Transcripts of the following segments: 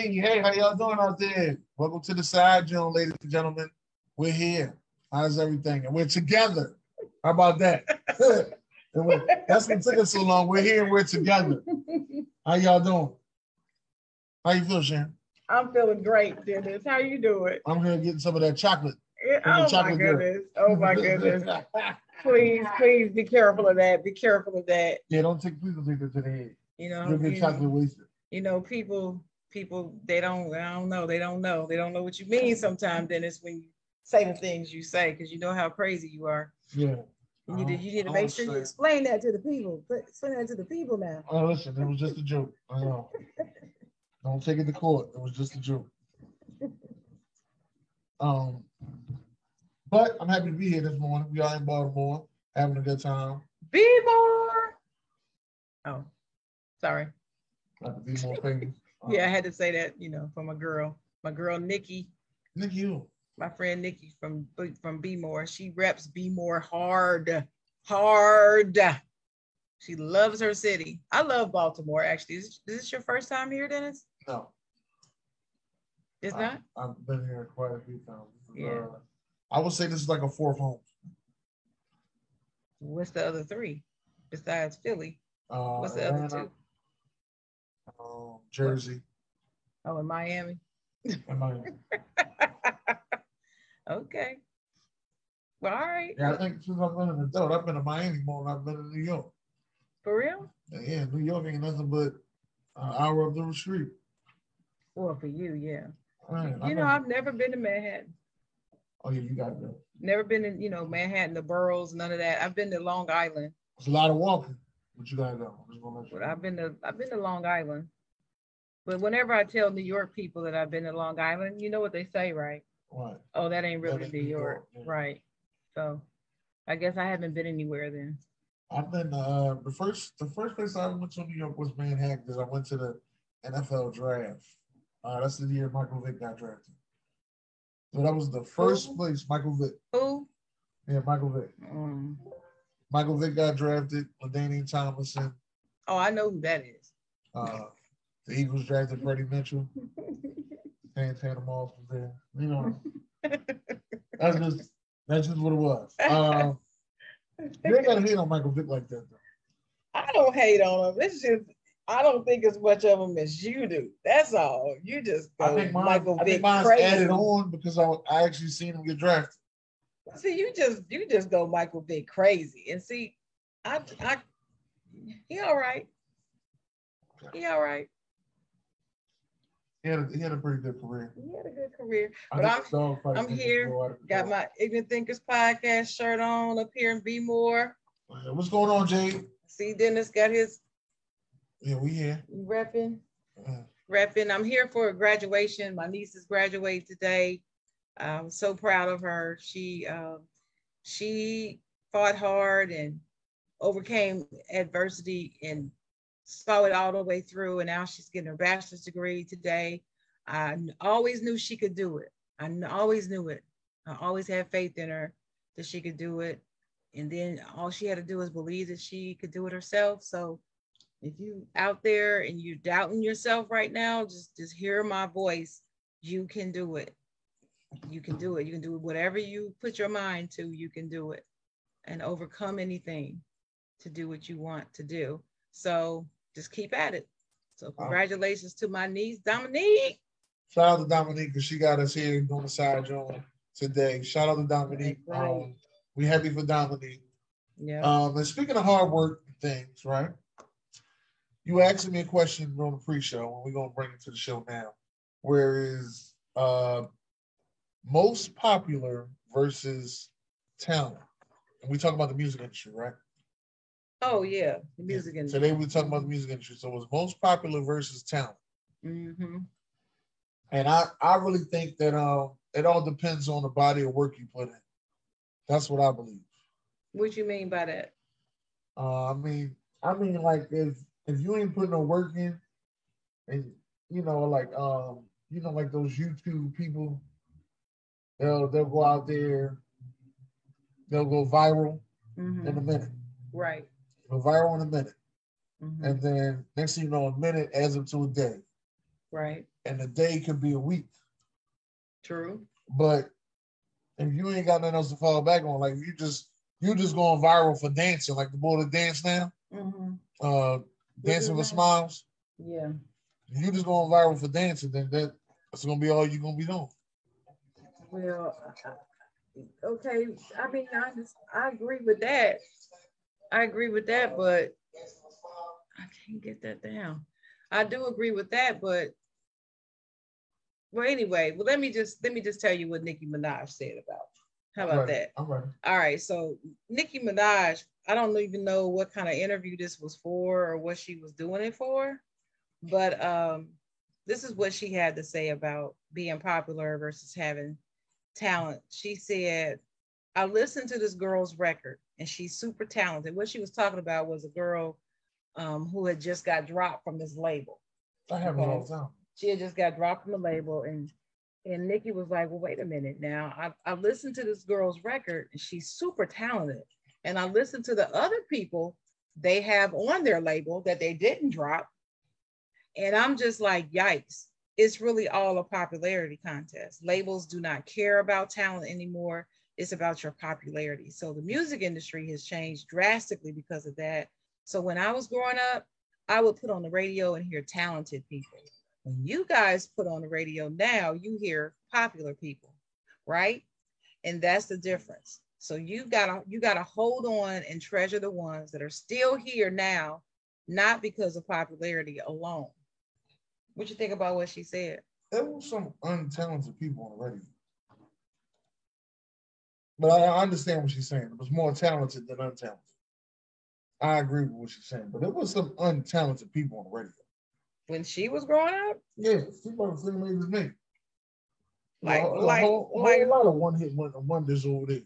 Hey, hey, how y'all doing out there? Welcome to the side, Jawn, ladies and gentlemen. We're here. How's everything? And we're together. How about that? That's what took us so long. We're here and we're together. How y'all doing? How you feel, Sharon? I'm feeling great, Dennis. How you doing? I'm here getting some of that chocolate. Yeah, From the Oh my chocolate goodness. Oh my goodness. Please, please be careful of that. Be careful of that. yeah, don't take please don't take that to the head. You know, You'll get you, chocolate wasted. you know, people, people, they don't, I don't know. They don't know. They don't know what you mean sometimes, Dennis, when you say the things you say, because you know how crazy you are. Yeah. You need to, you need to make sure you explain that to the people. Put- Explain that to the people now. Oh, listen, it was just a joke. I know. Don't take it to court. It was just a joke. Um, but I'm happy to be here this morning. We are in Baltimore, having a good time. Be more. Oh, sorry. Not to be more famous. Um, Yeah, I had to say that, you know, for my girl, my girl Nikki. Nick, you. my friend Nikki from B- from Be More. She reps Be More hard, hard. She loves her city. I love Baltimore. Actually, is, is this your first time here, Dennis? No, It's I- not. I've been here quite a few times. Yeah. uh, I would say this is like a fourth home. What's the other three besides Philly? Uh, What's the other two? Um, Jersey, Oh, in Miami. and Miami. Okay. Well, all right. Yeah, I think since I've been an adult, I've been to Miami more than I've been in New York. For real? Yeah, New York ain't nothing but an hour up the street. Well, for you, yeah. Man, I You know, know- I've never been to Manhattan. oh yeah, you got to. Go. Never been in, you know, Manhattan, the boroughs, none of that. I've been to Long Island. It's a lot of walking, but you gotta go. I'm just gonna let you But know. I've been to I've been to Long Island. But whenever I tell New York people that I've been to Long Island, you know what they say, right? Right. Oh, that ain't really ain't New New York, York, yeah. right? So I guess I haven't been anywhere then. I've been uh the first the first place I went to New York was Manhattan because I went to the NFL draft. Uh that's the year Michael Vick got drafted. So that was the first Who? place Michael Vick. Who? Yeah, Michael Vick. Mm. Michael Vick got drafted, LaDainian Tomlinson. Oh, I know who that is. Uh the Eagles drafted Freddie Mitchell. Santana Moss was there. You know, that's just that's just what it was. Um, you ain't gotta hate on Michael Vick like that though. I don't hate on him. It's just I don't think as much of him as you do. That's all. You just go I think mine, Michael I think Vick mine's crazy. added on because I, I actually seen him get drafted. See, you just you just go Michael Vick crazy. And see, I I he all right. He all right. He had a, he had a pretty good career. He had a good career. But think the dog fight I'm here, more out of Got my Ignorant Thinkers podcast shirt on up here in Be More. What's going on, Jade? See, Dennis got his Yeah, we here. repping, Uh, repping. I'm here for a graduation. My niece is graduating today. I'm so proud of her. She um, she fought hard and overcame adversity and saw it all the way through. And now she's getting her bachelor's degree today. I always knew she could do it. I always knew it. I always had faith in her that she could do it. And then all she had to do was believe that she could do it herself. So if you out there and you're doubting yourself right now, just just hear my voice. You can do it. You can do it. You can do whatever you put your mind to, you can do it and overcome anything to do what you want to do. So just keep at it. So congratulations to my niece, Dominique. shout out to Dominique because she got us here doing the side jawn today. Shout out to Dominique. Right. Um, we happy for Dominique. Yeah. Um, and speaking of hard work things, right? You asked me a question on the pre-show, and we're gonna bring it to the show now. Where is uh most popular versus talent? And we talk about the music industry, right? oh yeah, the music Yeah. industry. Today we're talking about the music industry. So it's most popular versus talent. Mm-hmm. And I, I really think that um it all depends on the body of work you put in. That's what I believe. What you mean by that? Uh, I mean, I mean, like if if you ain't putting no work in, and you know, like um, you know, like those YouTube people, they'll they'll go out there, they'll go viral Mhm. in a minute, Right. go viral in a minute, Mhm. and then next thing you know, a minute adds up to a day, Right. And a day could be a week. True. But if you ain't got nothing else to fall back on, like you just you just going viral for dancing, like the boy that dance now, Mm-hmm. uh, dancing with smiles. Yeah. If you just going viral for dancing, then that, that's gonna be all you're gonna be doing. Well, okay. I mean, I just I agree with that. I agree with that, but I can't get that down. I do agree with that, but well, anyway. Well, let me just let me just tell you what Nicki Minaj said about. How about Right. that? All right. All right. So Nicki Minaj, I don't even know what kind of interview this was for or what she was doing it for, but um, this is what she had to say about being popular versus having talent. She said, I listened to this girl's record and she's super talented. What she was talking about was a girl um, who had just got dropped from this label. I have all the time. She had just got dropped from the label and and Nicki was like, well, wait a minute now. I, I listened to this girl's record and she's super talented. And I listened to the other people they have on their label that they didn't drop. And I'm just like, yikes. It's really all a popularity contest. Labels do not care about talent anymore. It's about your popularity. So the music industry has changed drastically because of that. So when I was growing up, I would put on the radio and hear talented people. When you guys put on the radio now, you hear popular people, right? And that's the difference. So you gotta you gotta hold on and treasure the ones that are still here now, not because of popularity alone. What you think about what she said? There was some untalented people on the radio. But I understand what she's saying. It was more talented than untalented. I agree with what she's saying, but there was some untalented people on the radio. When she was growing up, Yeah, people are the same age as me. Like- a, a like- whole, a like- whole lot of one hit wonders over there.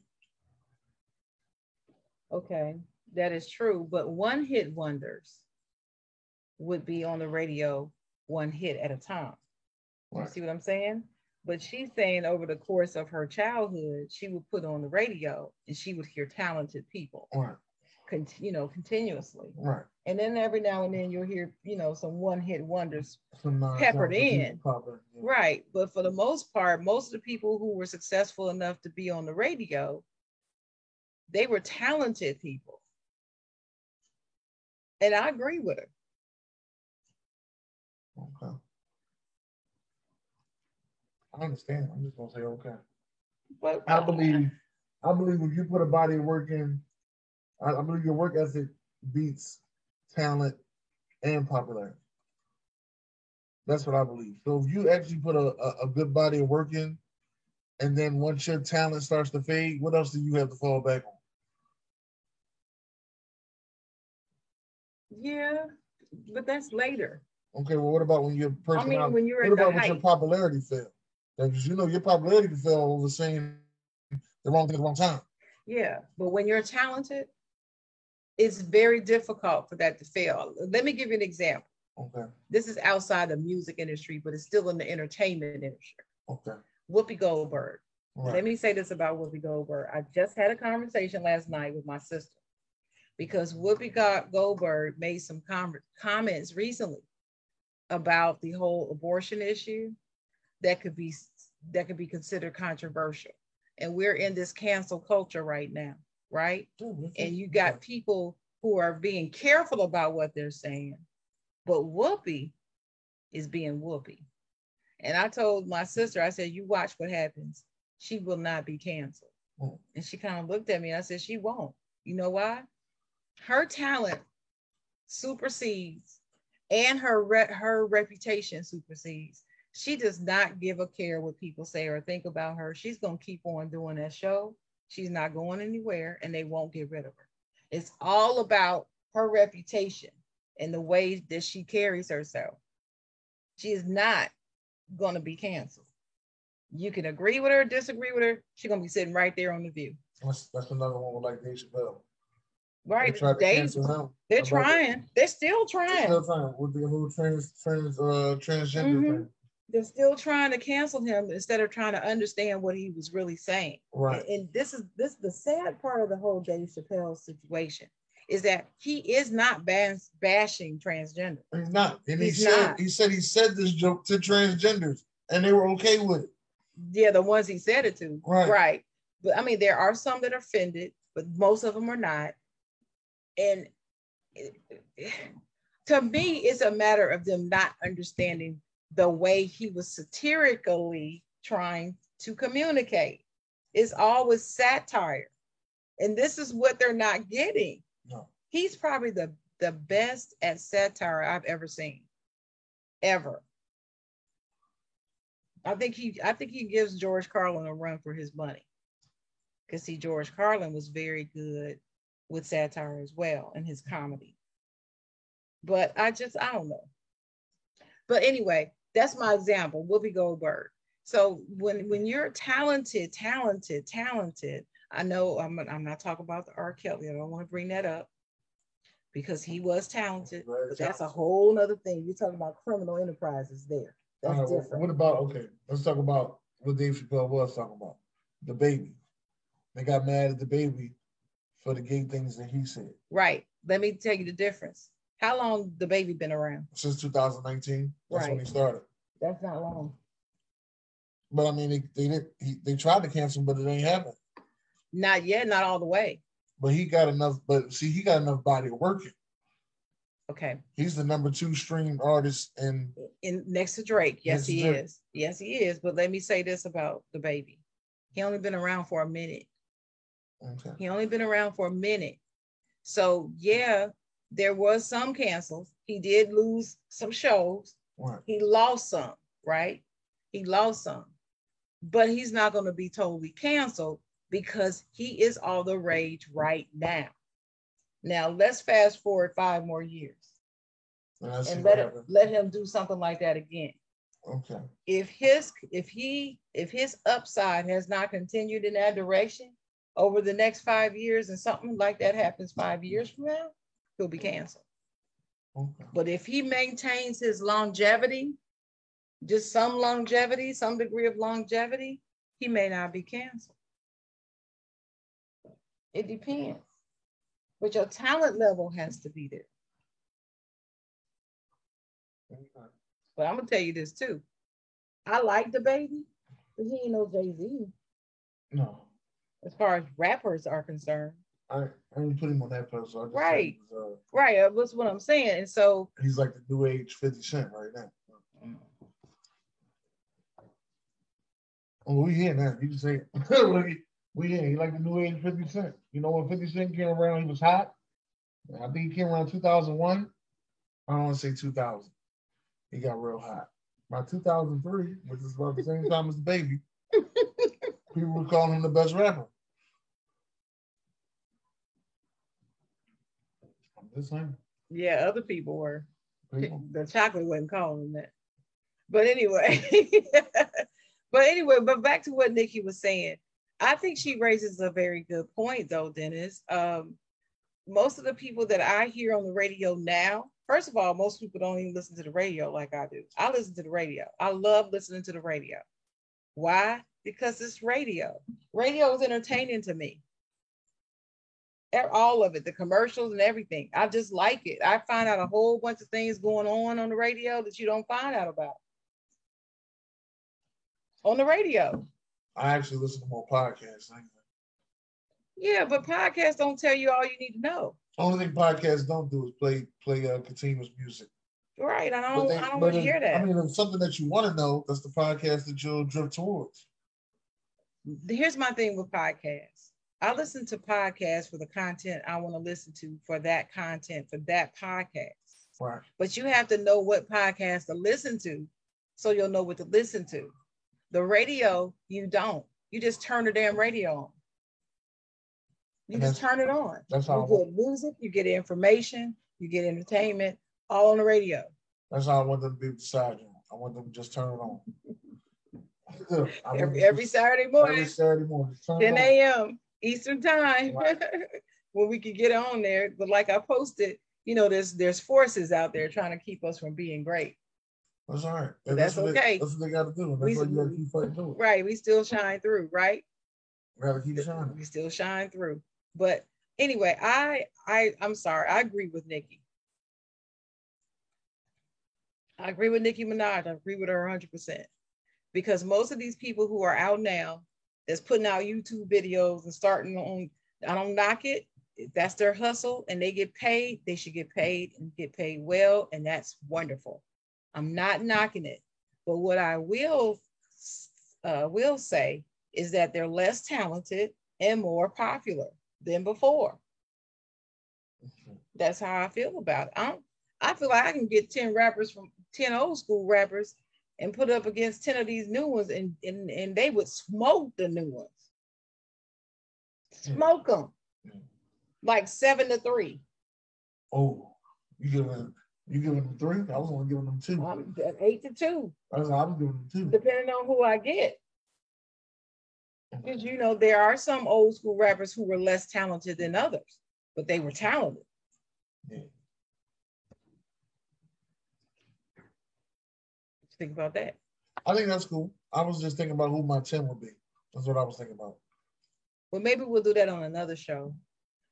okay, that is true, but one hit wonders would be on the radio one hit at a time. You see what I'm saying? But she's saying over the course of her childhood, she would put on the radio and she would hear talented people, Right, con- you know, continuously. right. And then every now and then you'll hear, you know, some one hit wonders. Some uh, Peppered in. popping, yeah. Right. But for the most part, most of the people who were successful enough to be on the radio, they were talented people. And I agree with her. Okay. I understand. I'm just gonna say okay. But I um, believe, I believe if you put a body of work in, I, I believe your work ethic beats talent and popularity. That's what I believe. So if you actually put a, a, a good body of work in, and then once your talent starts to fade, what else do you have to fall back on? yeah, but that's later. Okay, well, what about when your I personality? mean, when you're what about when your popularity fell? Because you know your popularity fell over saying the wrong thing at the wrong time. Yeah, but when you're talented, it's very difficult for that to fail. Let me give you an example. Okay, This is outside the music industry, but it's still in the entertainment industry. okay, Whoopi Goldberg. right. Let me say this about Whoopi Goldberg. I just had a conversation last night with my sister because Whoopi Goldberg made some com- comments recently about the whole abortion issue that could be that could be considered controversial. And we're in this cancel culture right now, right? and you got people who are being careful about what they're saying, but Whoopi is being Whoopi. And I told my sister, I said, you watch what happens. She will not be canceled. Mm. And she kind of looked at me and I said, she won't. You know why? Her talent supersedes and her re- her reputation supersedes. She does not give a care what people say or think about her. She's to keep on doing that show. She's not going anywhere and they won't get rid of her. It's all about her reputation and the way that she carries herself. She is not to be canceled. You can agree with her, disagree with her. She's to be sitting right there on the view. That's, that's another one with like Dave Chappelle. Right. They They, they're about trying. They're still trying. Still time with the whole trans trans uh transgender Mhm. thing. They're still trying to cancel him instead of trying to understand what he was really saying. Right. And this is this the sad part of the whole Dave Chappelle situation. is that he is not bas- bashing transgender. He's not. And He's he said not. he said he said this joke to transgenders and they were okay with it. Yeah, the ones he said it to. Right. Right. But I mean, there are some that are offended, but most of them are not. And to me, it's a matter of them not understanding the way he was satirically trying to communicate. It's always satire. And this is what they're not getting. No. He's probably the, the best at satire I've ever seen. Ever. I think he I think he gives George Carlin a run for his money. Because see, George Carlin was very good with satire as well in his comedy. But I just I don't know. But anyway, that's my example, Whoopi Goldberg. So when when you're talented, talented, talented, I know I'm I'm not talking about the R. Kelly. I don't want to bring that up because he was talented, Very but that's a whole nother thing. You're talking about criminal enterprises there. That's right, different. What about okay? Let's talk about what Dave Chappelle was talking about. DaBaby. They got mad at DaBaby for the gay things that he said Right. Let me tell you the difference. How long DaBaby been around? since 2019. That's when he started. That's not long. But I mean, they they did he, they tried to cancel but it ain't happen. Not yet, not all the way. But he got enough. But see, he got enough body working. Okay. He's the number two streamed artist, and In next to Drake. Yes, he Drake. is. Yes, he is. But let me say this about DaBaby. He only been around for a minute. Okay, He only been around for a minute. So yeah, there was some cancels. He did lose some shows. right. He lost some, right? He lost some. But he's not going to be totally canceled because he is all the rage right now. Now let's fast forward five more years And, and let him, let him do something like that again. Okay, If his if he if his upside has not continued in that direction over the next five years and something like that happens five years from now, he'll be canceled. okay. But if he maintains his longevity, just some longevity, some degree of longevity, he may not be canceled. It depends. But your talent level has to be there. okay. But I'm gonna tell you this too. I like DaBaby, but he ain't no Jay-Z No, as far as rappers are concerned. I I didn't put him on that pedestal. I just Right. was, Right. uh, That's what I'm saying. And so uh, he's like the new age Fifty Cent right now. Oh, we here now. You can say it. we, we here. He like the new age 50 Cent. You know when 50 Cent came around, he was hot. I think he came around 2001. I don't want to say 2000. He got real hot. By 2003, which is about the same time as DaBaby, people were calling him the best rapper. Just saying. yeah, other people were. People, The chocolate wasn't calling that. But anyway, but anyway, but back to what Nicki was saying. I think she raises a very good point, though, Dennis. Um, most of the people that I hear on the radio now, first of all, most people don't even listen to the radio like I do. I listen to the radio. I love listening to the radio. Why? Because it's radio. Radio is entertaining to me. All of it, the commercials and everything. I just like it. I find out a whole bunch of things going on on the radio that you don't find out about on the radio. I actually listen to more podcasts. Yeah, but podcasts don't tell you all you need to know. Only thing podcasts don't do is play play uh, continuous music. Right. I don't they- I don't want to hear that. I mean, if something that you want to know, that's the podcast that you'll drift towards. Here's my thing with podcasts. I listen to podcasts for the content I want to listen to for that content, for that podcast. Right. But you have to know what podcast to listen to so you'll know what to listen to. The radio, you don't. You just turn the damn radio on. You And just turn it on. That's how You get music, you get information, you get entertainment, all on the radio. that's how I want them to be beside you. I want them to just turn it on. I want them Every every Saturday every morning, Saturday morning. just turn it 10 a.m. Eastern time, Right. when we could get on there. But like I posted, you know, there's there's forces out there trying to keep us from being great. That's all right. And that's what they- okay. that's what they got to do. And We- that's why you got to keep fighting through it. Right. We still shine through, right? Got to keep shining. We still shine through. But anyway, I I I'm sorry. I agree with Nicki. I agree with Nicki Minaj. I agree with her 100% because most of these people who are out now that's putting out YouTube videos and starting on, I don't knock it. If that's their hustle and they get paid, they should get paid and get paid well. And that's wonderful. I'm not knocking it. But what I will uh, will say is that they're less talented and more popular than before. That's how I feel about it. I, don't, I feel like I can get 10 rappers from 10 old school rappers and put up against 10 of these new ones and, and, and they would smoke the new ones. Hmm. Smoke them. Hmm. Like seven to three. Oh, you giving you giving them three? I was only giving them two. I'm uh, eight to two. I was, I was giving them two. Depending on who I get. Because you know, there are some old school rappers who were less talented than others, but they were talented. Yeah. Think about that? I think that's cool. I was just thinking about who my 10 would be. That's what I was thinking about. Well, maybe we'll do that on another show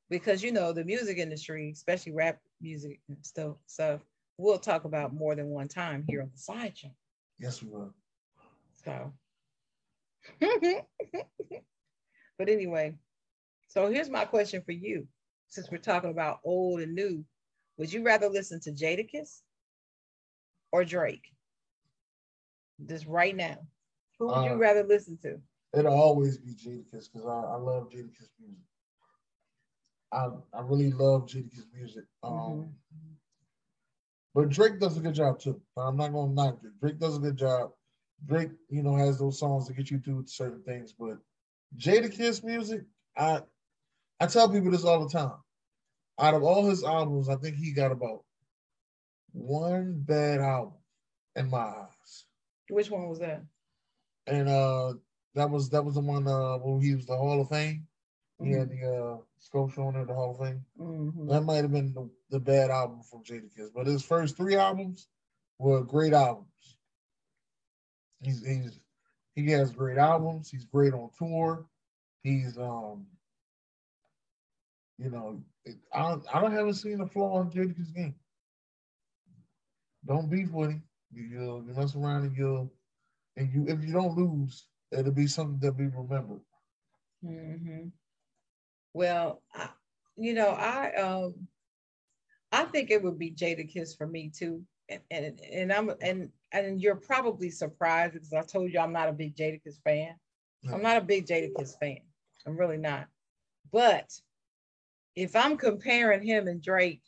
because you know the music industry, especially rap music and stuff, stuff we'll talk about more than one time here on the side show. Yes, we will. So, but anyway, so here's my question for you. Since we're talking about old and new, would you rather listen to Jadakiss or Drake? Just right now. Who would uh, you rather listen to? It'll always be Jadakiss because I, I love Jadakiss music. I I really love Jadakiss music. Um, mm-hmm. But Drake does a good job too. But I'm not gonna knock Drake. Drake does a good job. Drake, you know, has those songs to get you through certain things. But Jadakiss music, I I tell people this all the time. Out of all his albums, I think he got about one bad album in my eyes. Which one was that? And uh that was that was the one uh where he was the Hall of Fame. He mm-hmm. had the uh sculpture on there, the Hall of Fame. Mm-hmm. That might have been the, the bad album from Jadakiss, but his first three albums were great albums. He's he's he has great albums. He's great on tour. He's um you know I don't I don't haven't seen a flaw in Jadakiss game. Don't beef with him. You, you, you mess around and you'll and you if you don't lose, it'll be something that be remembered. Mm-hmm. Well, I, you know, I um, I think it would be Jadakiss for me too, and and, and I'm and and you're probably surprised because I told you I'm not a big Jadakiss fan. I'm not a big Jadakiss fan. I'm really not. But if I'm comparing him and Drake,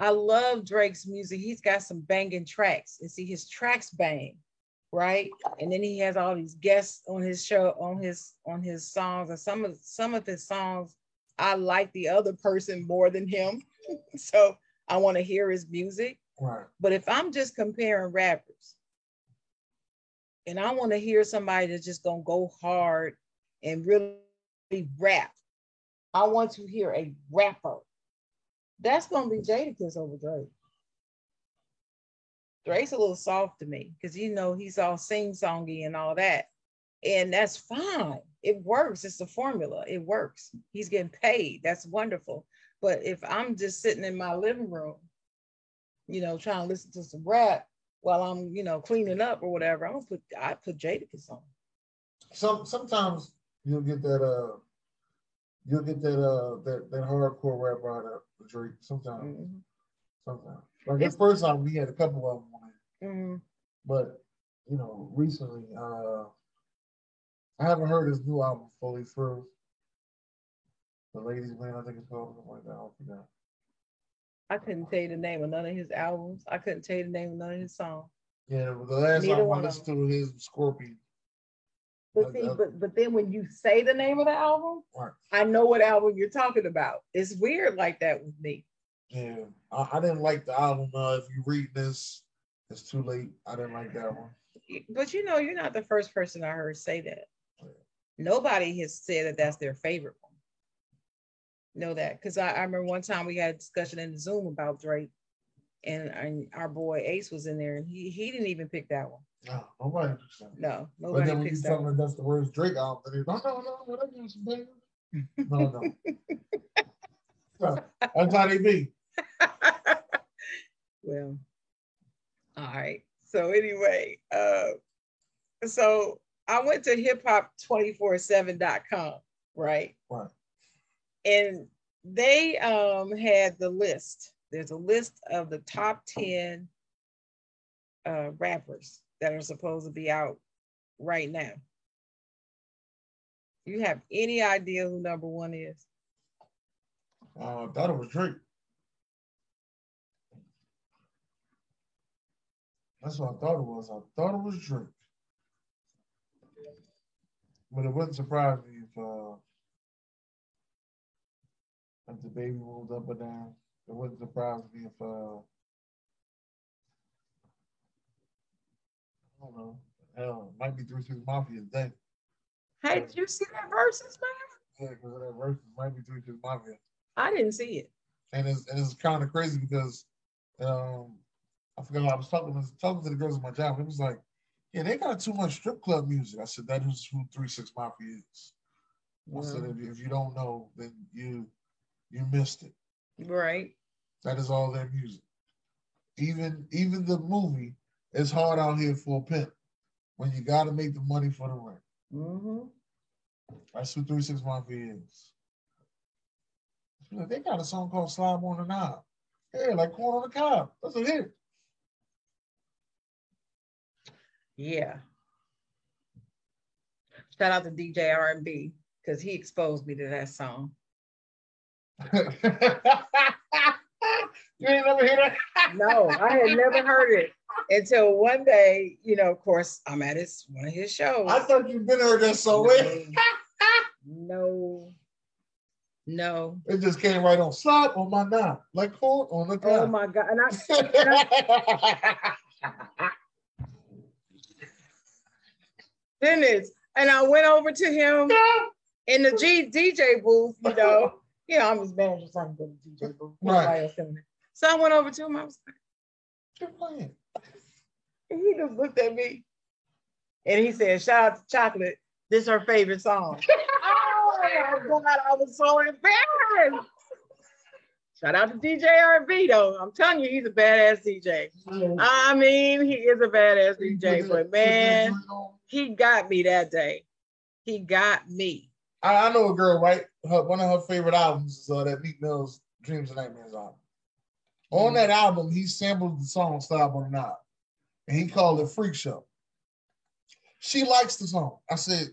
I love Drake's music. He's got some banging tracks. And see, his tracks bang right? And then he has all these guests on his show, on his on his songs, and some of some of his songs, I like the other person more than him, so I want to hear his music. Right. But if I'm just comparing rappers, and I want to hear somebody that's just gonna go hard and really rap, I want to hear a rapper. That's gonna be Jadakiss over Drake. Drake's a little soft to me because you know he's all sing songy and all that. And that's fine. It works. It's a formula. It works. He's getting paid. That's wonderful. But if I'm just sitting in my living room, you know, trying to listen to some rap while I'm, you know, cleaning up or whatever, I'm gonna put I put Jadakiss on. Some sometimes you'll get that uh you'll get that uh that, that hardcore rap out of Drake sometimes. Mm-hmm. Sometimes. Like his first album, he had a couple of them on it. Mm-hmm. But you know, recently, uh, I haven't heard his new album fully through. The Ladies Man, I think it's called something like that. I forgot. I couldn't tell you the name of none of his albums. I couldn't tell you the name of none of his songs. Yeah, the last Neither album I listened to his Scorpion. But see, but but then when you say the name of the album, right. I know what album you're talking about. It's weird like that with me. Yeah, I, I didn't like the album. Uh, if you read this, it's too late. I didn't like that one. But you know, you're not the first person I heard say that. Yeah. Nobody has said that that's their favorite one. Know that because I, I remember one time we had a discussion in the Zoom about Drake, and, and our boy Ace was in there, and he he didn't even pick that one. No, nobody. No, nobody. But then when you tell me that's the worst Drake album, no, no, no, no, no, no, no. That's how they be. well, all right. So anyway, uh, so I went to hip hop247.com, right? Right. And they um had the list. There's a list of the top 10 uh rappers that are supposed to be out right now. You have any idea who number one is? Uh, I thought it was Drake. That's what I thought it was. I thought it was Drake. But it wouldn't surprise me if uh if DaBaby moved up or down. It wouldn't surprise me if uh I don't know. Hell, might be Three Six Mafia today. Hey, did you see that versus, man? Yeah, because that verse might be Three Six Mafia. I didn't see it. And it's and it's kind of crazy because um I forgot I was talking was talking to the girls at my job. It was like, yeah, they got too much strip club music. I said that is who Three Six Mafia is. I said if, if you don't know, then you you missed it. Right. That is all their music. Even even the movie is hard out here for a pimp when you got to make the money for the rent. Mm-hmm. That's who Three Six Mafia is. They got a song called Slob on the Knob. Yeah, like corn on the cob. That's a hit. Yeah. Shout out to DJ R&B because he exposed me to that song. you ain't never hear that? no, I had never heard it until one day, you know, of course, I'm at his one of his shows. I thought you'd been heard that song. no, no. It just came right on. Slap on my knob, like corn on the oh, ground. Oh my god! And I, and I Goodness. And I went over to him in the G DJ booth, you know. You know, I'm his manager, so I can go to DJ booth. Right. So I went over to him. I was like, You're playing. And he just looked at me and he said, Shout out to Chocolate. This is her favorite song. oh my God, I was so embarrassed. Shout out to DJ R&B though. I'm telling you, he's a badass DJ. I mean, he is a badass DJ, but man, he got me that day. He got me. I, I know a girl, right? Her, one of her favorite albums is uh, that Meek Mill's Dreams and Nightmares album. Mm-hmm. On that album, he sampled the song Slob on the Knob, and he called it Freak Show. She likes the song. I said,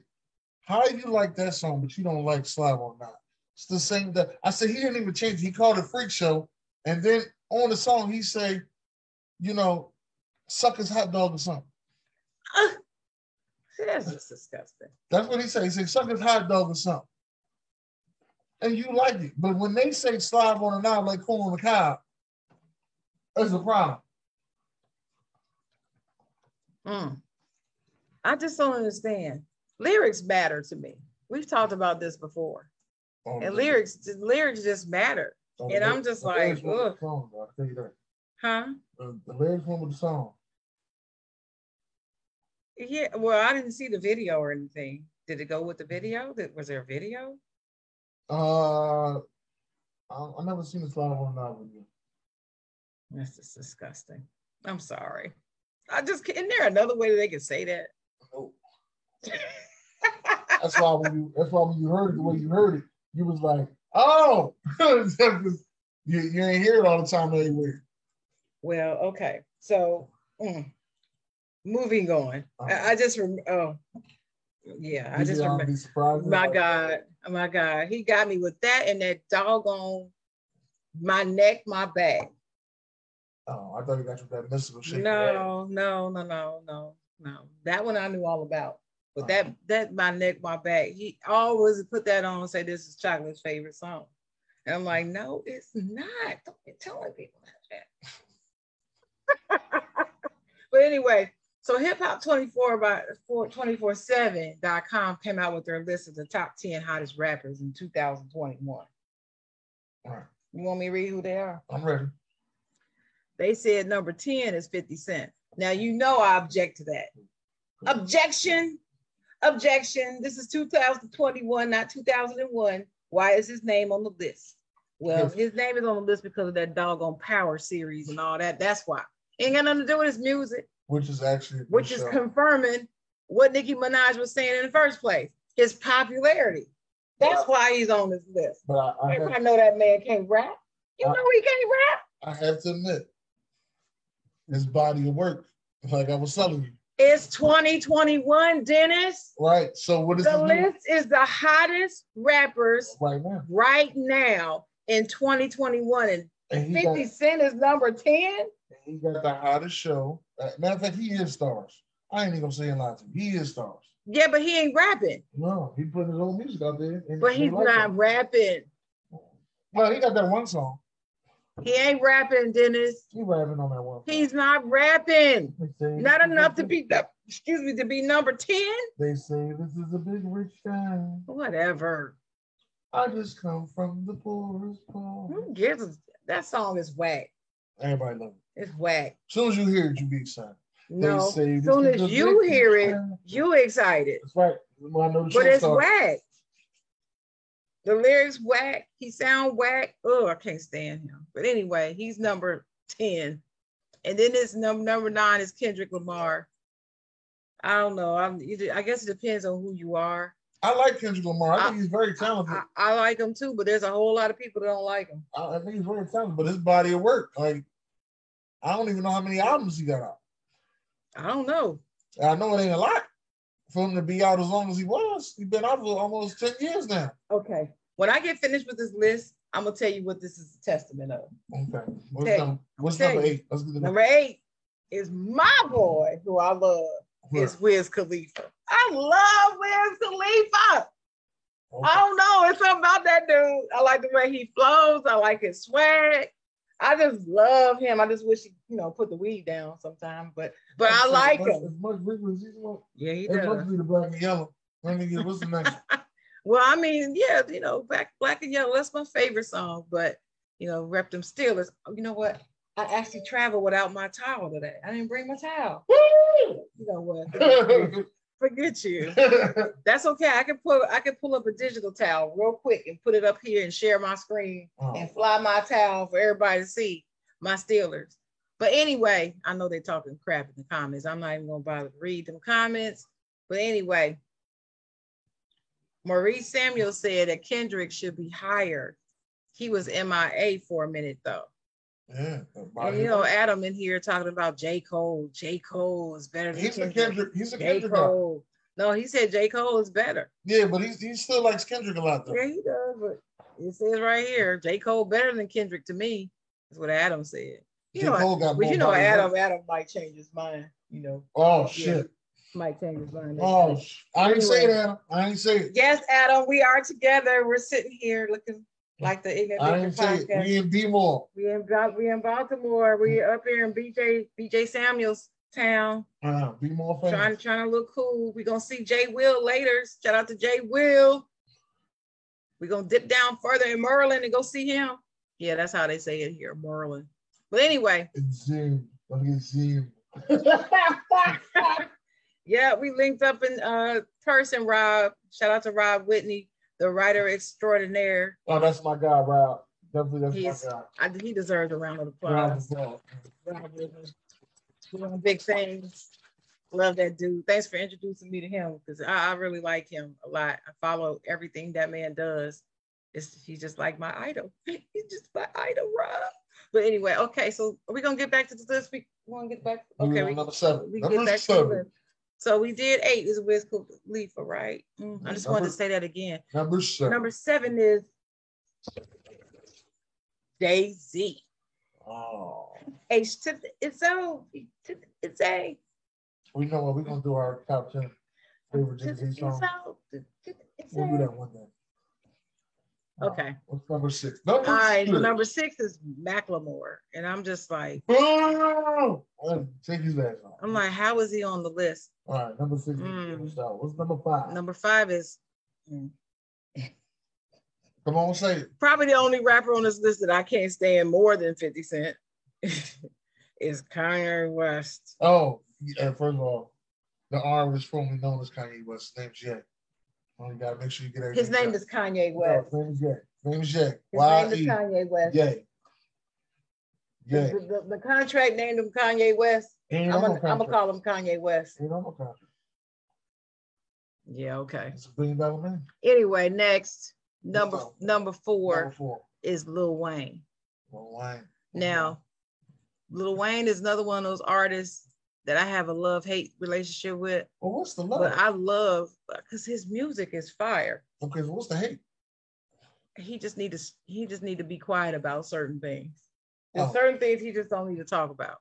How do you like that song, but you don't like Slob on the Knob? It's the same that I said he didn't even change. He called it Freak Show, and then on the song he say, you know, suck his hot dog or something. Uh, that's just disgusting. That's what he said. He said suck his hot dog or something. And you like it. But when they say slide on a knob like corn on the cob, that's a problem. Mm. I just don't understand. Lyrics matter to me. We've talked about this before. Oh, and lyrics, lyrics just matter. Oh, and I'm just like, ugh. Song, I'll tell you that. Huh? The, the lyrics one with the song. Yeah, well, I didn't see the video or anything. Did it go with the video? That Was there a video? Uh, I, I never seen this slide on that video. That's just disgusting. I'm sorry. I just isn't there another way that they can say that? Nope. that's why when you that's why when you heard it the way you heard it, you was like, oh, you, you ain't hear it all the time anywhere. Well, okay. So mm, moving on. Uh-huh. I, I, just remember, oh, yeah, I just remember. My God, my God, he got me with that and that doggone my neck, my back. Oh, I thought he got you that mystical shit. No, no, no, no, no, no. That one I knew all about. But that uh-huh. that my neck, my back, he always put that on and say this is Chocolate's favorite song. And I'm like, no, it's not. Don't be telling people that. but anyway, so hip hop 24 by 247.com came out with their list of the top 10 hottest rappers in 2021. All right. You want me to read who they are? I'm ready. They said number 10 is 50 Cent. Now you know I object to that. Objection. Objection. This is 2021, not 2001. Why is his name on the list? Well, his name is on the list because of that doggone Power series and all that. That's why. Ain't got nothing to do with his music, which is actually which is show. confirming what Nicki Minaj was saying in the first place. His popularity. That's why he's on this list. but I, I, have, know that man can't rap. You I- know he can't rap. I have to admit, his body of work, like I was telling you, It's 2021, Dennis. right? So what is The list is the hottest rappers right now? right now in 2021. And And he got, 50 Cent is number 10. he got the hottest show. Uh, matter of fact, he is stars. I ain't even gonna say a lot to you. He is stars. Yeah, but he ain't rapping. No, he putting his own music out there. But he's like not it. rapping. Well, he got that one song. He ain't rapping, Dennis. He rapping on that one. He's not rapping. Not enough to be, excuse me, to be number 10. They say this is a big rich town. Whatever. I just come from the poorest poor. Who gives a, that song is whack. Everybody love it. It's whack. As soon as you hear it, you be excited. No. As soon as you hear it, town. you excited. That's right. Well, I know the But it's whack. The lyrics whack. He sound whack. Oh, I can't stand him. But anyway, he's number 10. And then this number number nine is Kendrick Lamar. I don't know. I'm I guess it depends on who you are. I like Kendrick Lamar. I think he's very talented. I, I like him too, but there's a whole lot of people that don't like him. I, I think he's very talented, but his body of work, like, I don't even know how many albums he got out. I don't know. I know it ain't a lot for him to be out as long as he was. He's been out for almost 10 years now. Okay. When I get finished with this list, I'm gonna tell you what this is a testament of. Okay. What's, Okay. number, what's Okay. number eight? Let's get the Number eight is my boy, who I love, is Wiz Khalifa. I love Wiz Khalifa. I don't know. It's something about that dude. I like the way he flows. I like his swag. I just love him. I just wish he, you know, put the weed down sometime. But but I like much- him. As much as he want. Yeah, he It must does. be the black and yellow. Let me get what's the next? Well, I mean, yeah, you know, black black and yellow. That's my favorite song. But you know, rep them Steelers. You know what? I actually traveled without my towel today. I didn't bring my towel. You know what? Forget you. That's okay. I can put I can pull up a digital towel real quick and put it up here and share my screen Oh. and fly my towel for everybody to see my Steelers. But anyway, I know they're talking crap in the comments. I'm not even gonna bother to read them comments. But anyway, Maurice Samuel said that Kendrick should be hired. He was MIA for a minute though. yeah. And you know, Adam in here talking about J. Cole. J. Cole is better than he's a Kendrick. Kendrick. He's a. Kendrick. Cole. No, he said J. Cole is better. Yeah, but he's, he still likes Kendrick a lot though. Yeah, he does, but it says right here, J. Cole better than Kendrick to me. That's what Adam said. You J. know, Cole got but you know, Adam. Adam might change his mind. You know, Oh Yeah. shit. Might change his mind. Oh, sh- I ain't say that. I didn't say it. yes, Adam, we are together. We're sitting here looking like the Ignorant I Victor ain't say it. podcast. We in B more. We in Ba- we in Baltimore. We up here in BJ BJ Samuels town, Uh, be more famous. trying trying to look cool. We gonna see Jay Will later. Shout out to Jay Will. We gonna dip down further in Merlin and go see him. Yeah, that's how they say it here, Merlin. But anyway, It's Zoom. Let me get Zoom. yeah, we linked up in uh person. Rob, shout out to Rob Whitney, the writer extraordinaire. Oh, that's my guy, Rob. Definitely, that's He's- my guy. I, he deserves a round of applause. is well. Rob Whitney, doing big things. Love that dude. Thanks for introducing me to him because I, I really like him a lot. I follow everything that man does. It's, he's just like my idol. He's just my idol, Rob. But anyway, okay. So are we gonna get back to this? We want to get back. Okay, we, number seven. we Number get back to the seven. So we did eight is Wiz Khalifa, right? Mm, I just wanted to say that again. Number seven. Number seven is Jay Z. Oh, H to the, it's O. It's A. we know what we're gonna do. Our top ten favorite Jay Z songs. O. To the- It's We'll do that one day. Okay. What's number six? Number All right. six. Number six is Macklemore, and I'm just like, Oh, take his ass off. I'm like, how is he on the list? All right, number six. Mm. What's number five? Number five is mm, Come on, say it. probably the only rapper on this list that I can't stand more than 50 Cent is Kanye West. Oh, yeah, first of all, the R was formerly known as Kanye West. His name's Jay. Oh, you gotta make sure you get everything. His name right. is Kanye No, West. his name is Jay. Name is Jay. His Y name is. Kanye West. Yay. The, the, the contract named him Kanye West. Ain't I'm gonna, my I'm gonna call him Kanye West. Ain't on contract. Yeah, okay. It's a billion dollar man. Anyway, next number go. number four Number four. is Lil Wayne. Lil Wayne. Now, Lil Wayne is another one of those artists that I have a love hate relationship with, Well, what's the love? but I love uh, because his music is fire. okay, so what's the hate? He just need to he just need to be quiet about certain things. There's Oh. certain things he just don't need to talk about.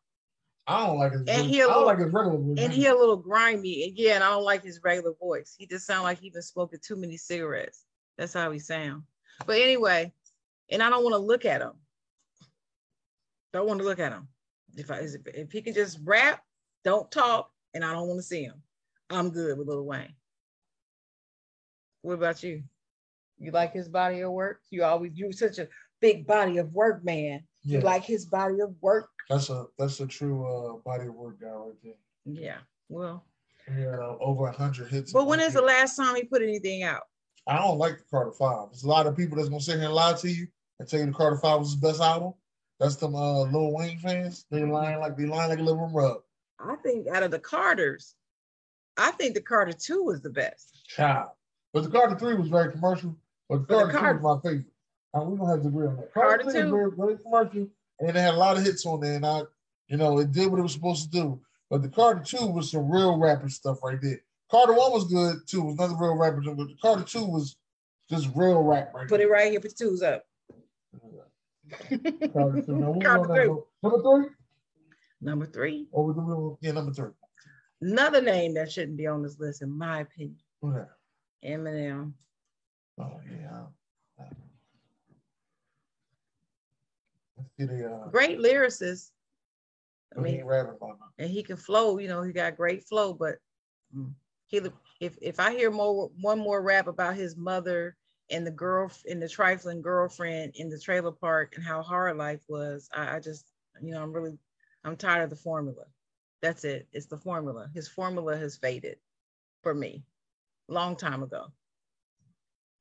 I don't like his. And voice. he a little- like his regular voice. And he a little grimy. And yeah, and I don't like his regular voice. He just sound like he been smoking too many cigarettes. That's how he sound. But anyway, and I don't want to look at him. Don't want to look at him. If I if he can just rap, don't talk, and I don't want to see him. I'm good with Lil Wayne. What about you? You like his body of work? You always you such a big body of work man. yeah, You like his body of work? that's a that's a true uh, body of work guy right there. Yeah. Well, had uh, over a hundred hits. but when is the last time he put anything out? I don't like the Carter Five. There's a lot of people that's gonna sit here and lie to you and tell you the Carter Five was his best album. That's them uh, Lil Wayne fans. They lying like they lying like a little rug. I think out of the Carters, I think the Carter 2 was the best. Child. But the Carter Three was very commercial. But the But the Carter Two was my favorite. And we don't have to agree on that. Carter Carter, Two Two. was very, very commercial, and it had a lot of hits on there. And I, you know, it did what it was supposed to do. But the Carter Two was some real rapper stuff right there. Carter One was good too. It was another real rapper, but the Carter Two was just real rap right there. Put there. it right here, put the twos up. Carter Two. Now, Carter Three. Number three. Number three, Or we do yeah, number three. another name that shouldn't be on this list, in my opinion, that? Eminem. Oh yeah. Let's get a. Uh, Great lyricist. I mean, and he can flow, you know, he got great flow, but mm, he if if I hear more one more rap about his mother and the girl and the trifling girlfriend in the trailer park and how hard life was, I, I just, you know, I'm really I'm tired of the formula. That's it. It's the formula. His formula has faded for me long time ago.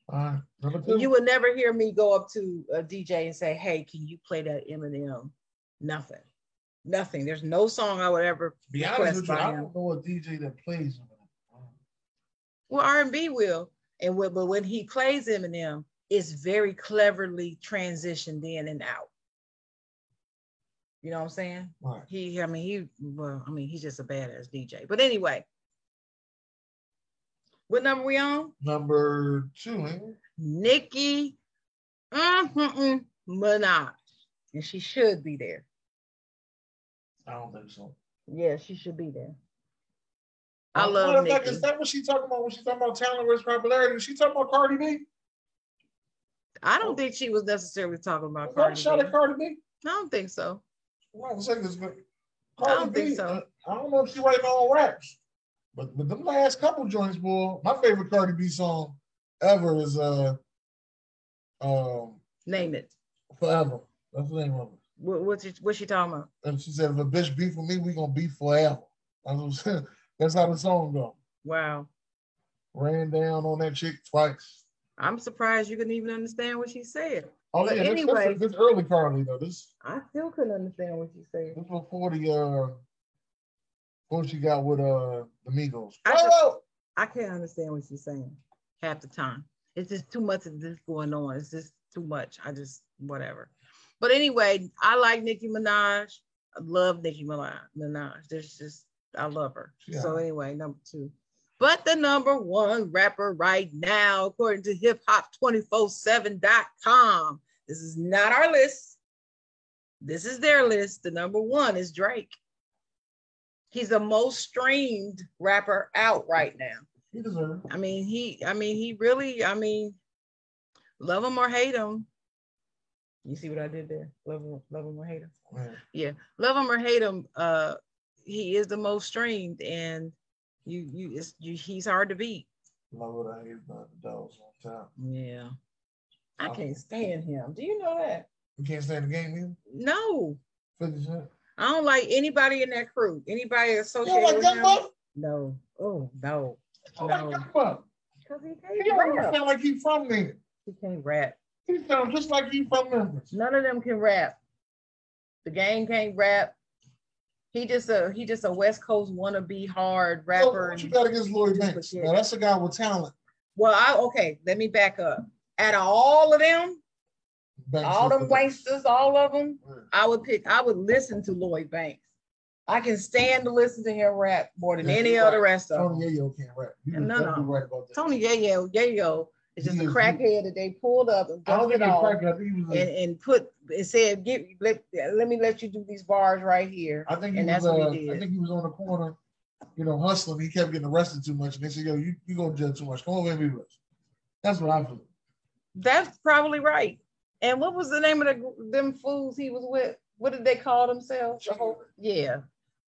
All right, number two. You would never hear me go up to a DJ and say, Hey, can you play that Eminem? Nothing. Nothing. There's no song I would ever Be honest request with you, I don't know a DJ that plays Eminem. Well, R&B will, and when, but when he plays Eminem, it's very cleverly transitioned in and out. You know what I'm saying? Right. He, I mean, he, well, I mean, he's just a badass DJ. But anyway, what number we on? Number two? Nicki mm-mm, Minaj, and she should be there. I don't think so. Yeah, she should be there. I love of fact, Nicki. Is that what she talking about when she talking about talent versus popularity? Is she talking about Cardi B? I don't think she was necessarily talking about Was that Cardi shot B. at Cardi B? I don't think so. Well, I'm saying this, but I don't think B, so. uh, I don't know if she writing all raps, but but them last couple joints, boy. My favorite Cardi B song ever is uh um Name it. Forever. That's the name of it. What, what's she, what's she talking about? And she said, if a bitch beef with me, we gonna beef forever. That's. That's how the song go. Wow. Ran down on that chick twice. I'm surprised you couldn't even understand what she said. Oh yeah, anyway- this, this early Cardi though. This I still couldn't understand what she said. this before the uh what she got with uh the Migos. I just-! I can't understand what she's saying half the time. It's just too much of this going on. It's just too much. I just whatever. But anyway, I like Nicki Minaj. I love Nicki Minaj. Minaj. There's just I love her. So anyway, number two. But the number one rapper right now, according to hip hop 247.com, this is not our list. This is their list. The number one is Drake. He's the most streamed rapper out right now. He deserved it. I mean, he, I mean, he really, I mean, love him or hate him. You see what I did there? Love him, love him or hate him. Man. Yeah, love him or hate him. Uh, he is the most streamed, and you, you, it's, you he's hard to beat. What I hate about the dogs on top. Yeah, I Oh. can't stand him. Do you know that? You can't stand the game either. No, 50 Cent. I don't like anybody in that crew. Anybody associated don't like with him? Buck? No. Oh no. Like No. Because he He can't don't rap. sound like he from there. He can't rap. He sounds just like you from Memphis. None of them can rap. The game can't rap. He just a he just a West Coast wannabe hard rapper. what you got against Lloyd Banks? Now, that's a guy with talent. well, I okay. Let me back up. Out of all of them, Banks all them the- wanksters, all of them. I would pick. I would listen to Lloyd Banks. I can stand to listen to him rap more than Yeah, any you're of the right. rest of them. Tony Yayo can't rap. You No, no. right about that. Tony Yayo, Yayo is just He a crackhead that they pulled up and I don't dusted think he's off crackhead. I think he was. and, and put it said, "Get let, let me let you do these bars right here." I think he and was. that's what Uh, he I think he was on the corner, you know, hustling. He kept getting arrested too much, and they said, "Yo, you you gonna jail too much? Come over and be us." That's what I feel. That's probably right. And what was the name of the them fools he was with? What did they call themselves? The yeah,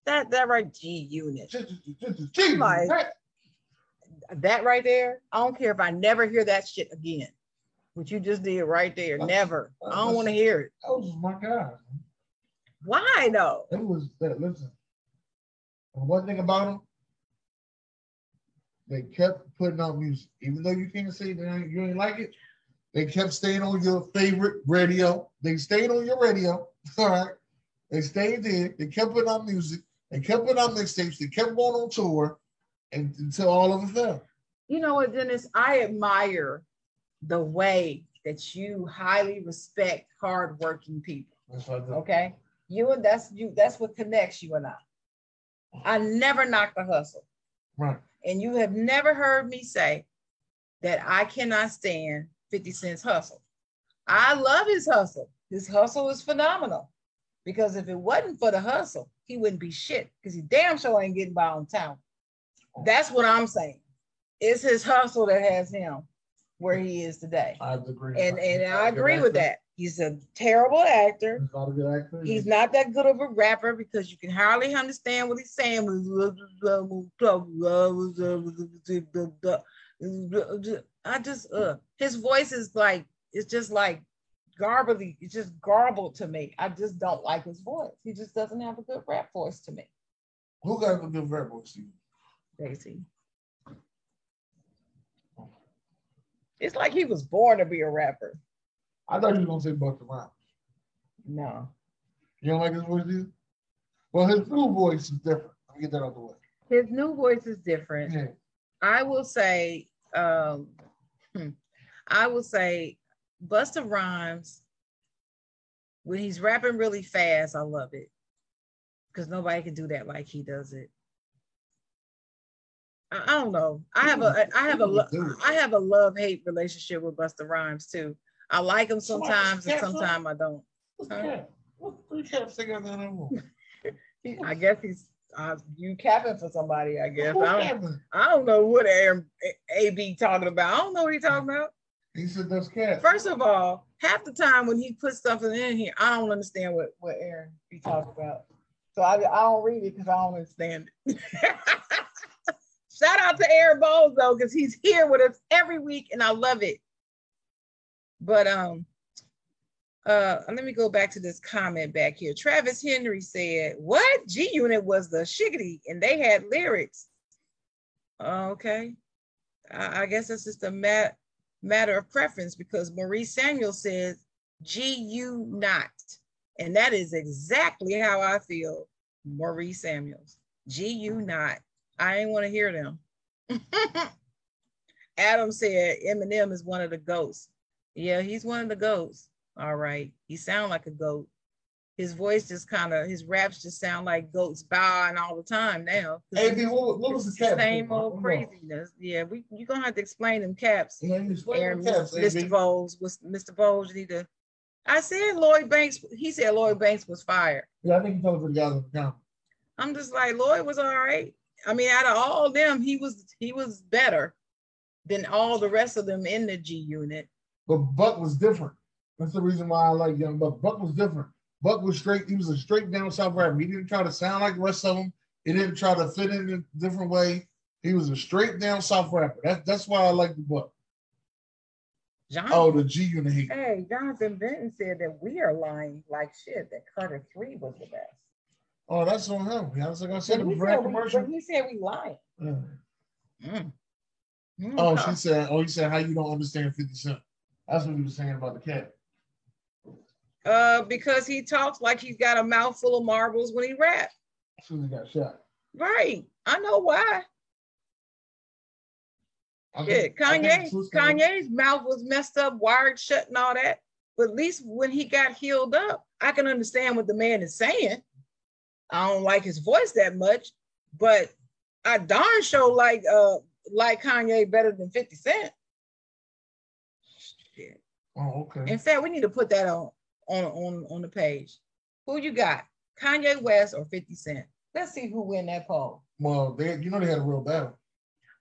that that right G unit. Just, just, Like- that, right there. I don't care if I never hear that shit again. What you just did right there, That's- never. I don't want to hear it. that was my guy. Why though? It was that. Listen, one thing about them, they kept putting out music, even though you can't say that you ain't like it. They kept staying on your favorite radio. They stayed on your radio. All right. They stayed there. They kept putting out music. They kept putting out mixtapes. They kept going on tour until all of it fell. You know what, Dennis? I admire the way that you highly respect hardworking people. That's what I did. Okay. You and that's you, that's what connects you and I. I never knock the hustle. Right. And you have never heard me say that I cannot stand 50 Cent's hustle. I love his hustle. His hustle is phenomenal. Because if it wasn't for the hustle, he wouldn't be shit. Because he damn sure ain't getting by on town. That's what I'm saying. It's his hustle that has him where he is today. I agree. And and He's not I a good agree with that. He's a terrible actor. He's not a good actor. He's not that good of a rapper because you can hardly understand what he's saying. I just uh his voice is like it's just like garbly, it's just garbled to me. I just don't like his voice. He just doesn't have a good rap voice to me. Who got a good rap voice to you? Jay Z. It's like he was born to be a rapper. I thought you were gonna say Busta Rhymes. No. You don't like his voice either? Well, his new voice is different. Let me get that out the way. His new voice is different. Yeah. I will say, um, hmm, I will say, Busta Rhymes, when he's rapping really fast, I love it because nobody can do that like he does it. I, don't know. I have a, I have a I have a love hate relationship with Busta Rhymes too. I like him sometimes and sometimes I don't. What's Huh? three cats together that room? I guess he's uh, you capping for somebody. I guess I don't. I don't know what Aaron AB talking about. I don't know what he's talking about. He said that's cat. First of all, half the time when he puts something in here, I don't understand what, what Aaron be talking about. So I, I don't read it because I don't understand it. Shout out to Aaron Bowles though, because he's here with us every week and I love it. But um uh let me go back to this comment back here. Travis Henry said, What? G Unit was the shiggity and they had lyrics. Okay. I, I guess that's just a mat, matter of preference because Maurice Samuel says G-U not. And that is exactly how I feel, Maurice Samuels. G-U not. I ain't want to hear them. Adam said Eminem is one of the goats. Yeah, he's one of the goats. All right. He sound like a goat. His voice just kind of, his raps just sound like goats bowing all the time now. AB, what, what was the? Same old craziness. Yeah, we you're gonna have to explain them caps. Yeah, explain Aaron, the cats, Mr. Bowles was Mr. Bowles need to. I said Lloyd Banks. He said Lloyd Banks was fired. Yeah, I think he told for the the comment. I'm just like Lloyd was all right. I mean, out of all them, he was he was better than all the rest of them in the G unit. But Buck was different. That's the reason why I like Young Buck. Buck was different. Buck was straight. He was a straight down south rapper. He didn't try to sound like the rest of them. He didn't try to fit in a different way. He was a straight down south rapper. That's that's why I like the Buck. Jonathan, Oh, the G unit. hey, Jonathan Benton said that we are lying like shit. That Carter Three was the best. Oh, that's on him. That's like I said, But it he, said rap we, commercial. but he said we lying. Yeah. Mm. Mm, Oh, Car- she said, oh, he said, how you don't understand 50 Cent. That's what he was saying about the cat. Uh, because he talks like he's got a mouthful of marbles when he raps. As soon he got shot. Right. I know why. I Shit, think- I think Kanye, Twisted- Kanye's mouth was messed up, wired shut, and all that. But at least when he got healed up, I can understand what the man is saying. I don't like his voice that much, but I darn sure like uh like Kanye better than 50 Cent. Shit. Oh, okay. In fact, we need to put that on on on on the page. Who you got? Kanye West or 50 Cent? Let's see who win that poll. Well, they you know they had a real battle.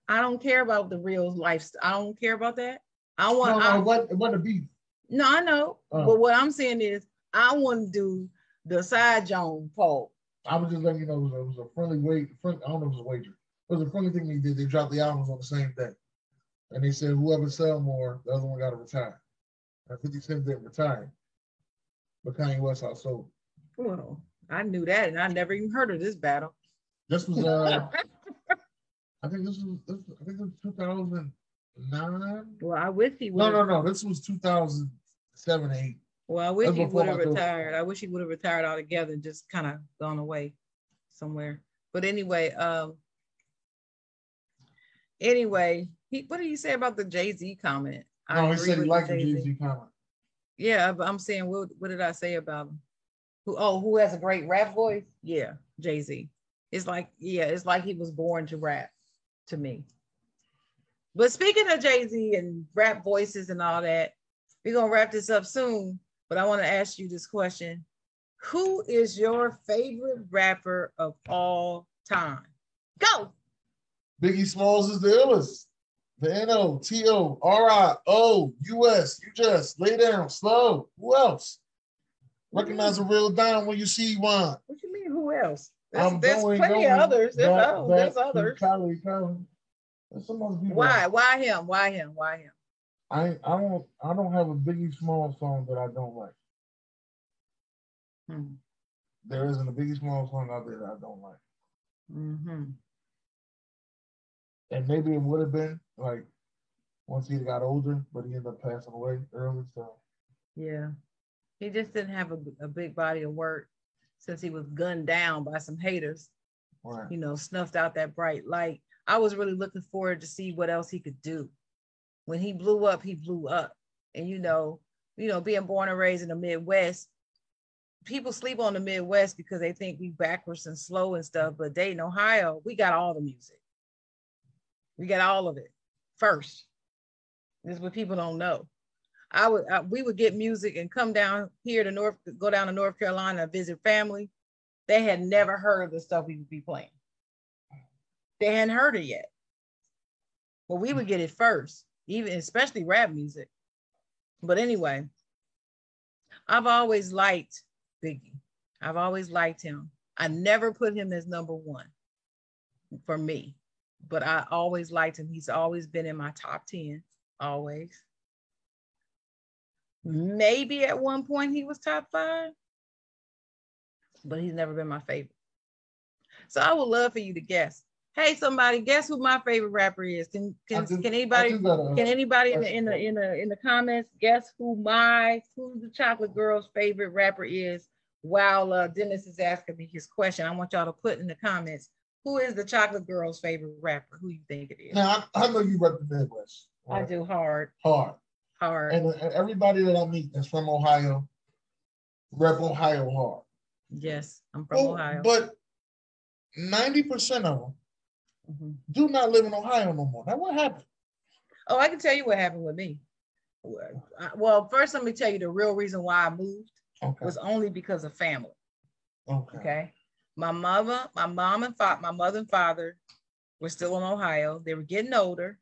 I don't care about the real lifestyle. I don't care about that. I want No, no, I- it wasn't, a beef. No, I know. Oh. But what I'm saying is, I want to do the side Jawn poll. I was just letting you know it was a, it was a friendly wait. Friend, I don't know if it was a wager. It was a friendly thing they did. They dropped the albums on the same day, and they said whoever sell more, the other one got to retire. And Fifty Cent didn't retire, but Kanye West outsold. Well, I knew that, and I never even heard of this battle. This was uh, I think this was this, I think it was two thousand nine. Well, I wish he would. No, no, no. This was two thousand seven, eight. Well, I wish That's he would have retired. I wish he would have retired altogether and just kind of gone away somewhere. But anyway, um, anyway, he what did he say about the Jay Z comment? I No, he said he liked the Jay-Z. Jay Z comment. Yeah, but I'm saying, what, what did I say about him? Who? Oh, who has a great rap voice? Yeah, Jay Z. It's like, yeah, it's like he was born to rap, to me. But speaking of Jay Z and rap voices and all that, we're gonna wrap this up soon. But I want to ask you this question: Who is your favorite rapper of all time? Go. Biggie Smalls is the illest. The N O T O R I O U S. You just lay down slow. Who else? Recognize a real dime when you see one. What you mean? Who else? There's, I'm there's going, plenty going of others. There's, back- there's back to others. There's some. Why? Why him? Why him? Why him? I I don't I don't have a Biggie Small song that I don't like. Hmm. There isn't a Biggie Small song out there that I don't like. hmm And maybe it would have been like once he got older, but he ended up passing away early. So Yeah. He just didn't have a, a big body of work since he was gunned down by some haters, right. you know, snuffed out that bright light. I was really looking forward to see what else he could do. When he blew up, he blew up. And you know, you know, being born and raised in the Midwest, people sleep on the Midwest because they think we backwards and slow and stuff. But Dayton, Ohio, we got all the music. We got all of it first. This is what people don't know. I would I, we would get music and come down here to North, go down to North Carolina visit family. They had never heard of the stuff we would be playing. They hadn't heard it yet. But we would get it first, even especially rap music. But anyway, I've always liked Biggie. I've always liked him. I never put him as number one for me, but I always liked him. He's always been in my top 10, always. Maybe at one point he was top five, but he's never been my favorite. So I would love for you to guess. Hey, somebody, guess who my favorite rapper is? Can can, do- can anybody do got a- can anybody in the, in the in the in the comments guess who my who the chocolate girl's favorite rapper is? While uh, Dennis is asking me his question, I want y'all to put in the comments who is the chocolate girl's favorite rapper? Who you think it is? Now I, I know you rep the Midwest. I do hard, hard. hard. And, and everybody that I meet that's from Ohio, rep Ohio hard. yes, I'm from Ohio. But 90% of them Mhm. do not live in Ohio no more. Now what happened? Oh, I can tell you what happened with me. Well, first, let me tell you the real reason why I moved Okay. was only because of family. Okay. Okay. My mother, my mom and father, my mother and father were still in Ohio. They were getting older.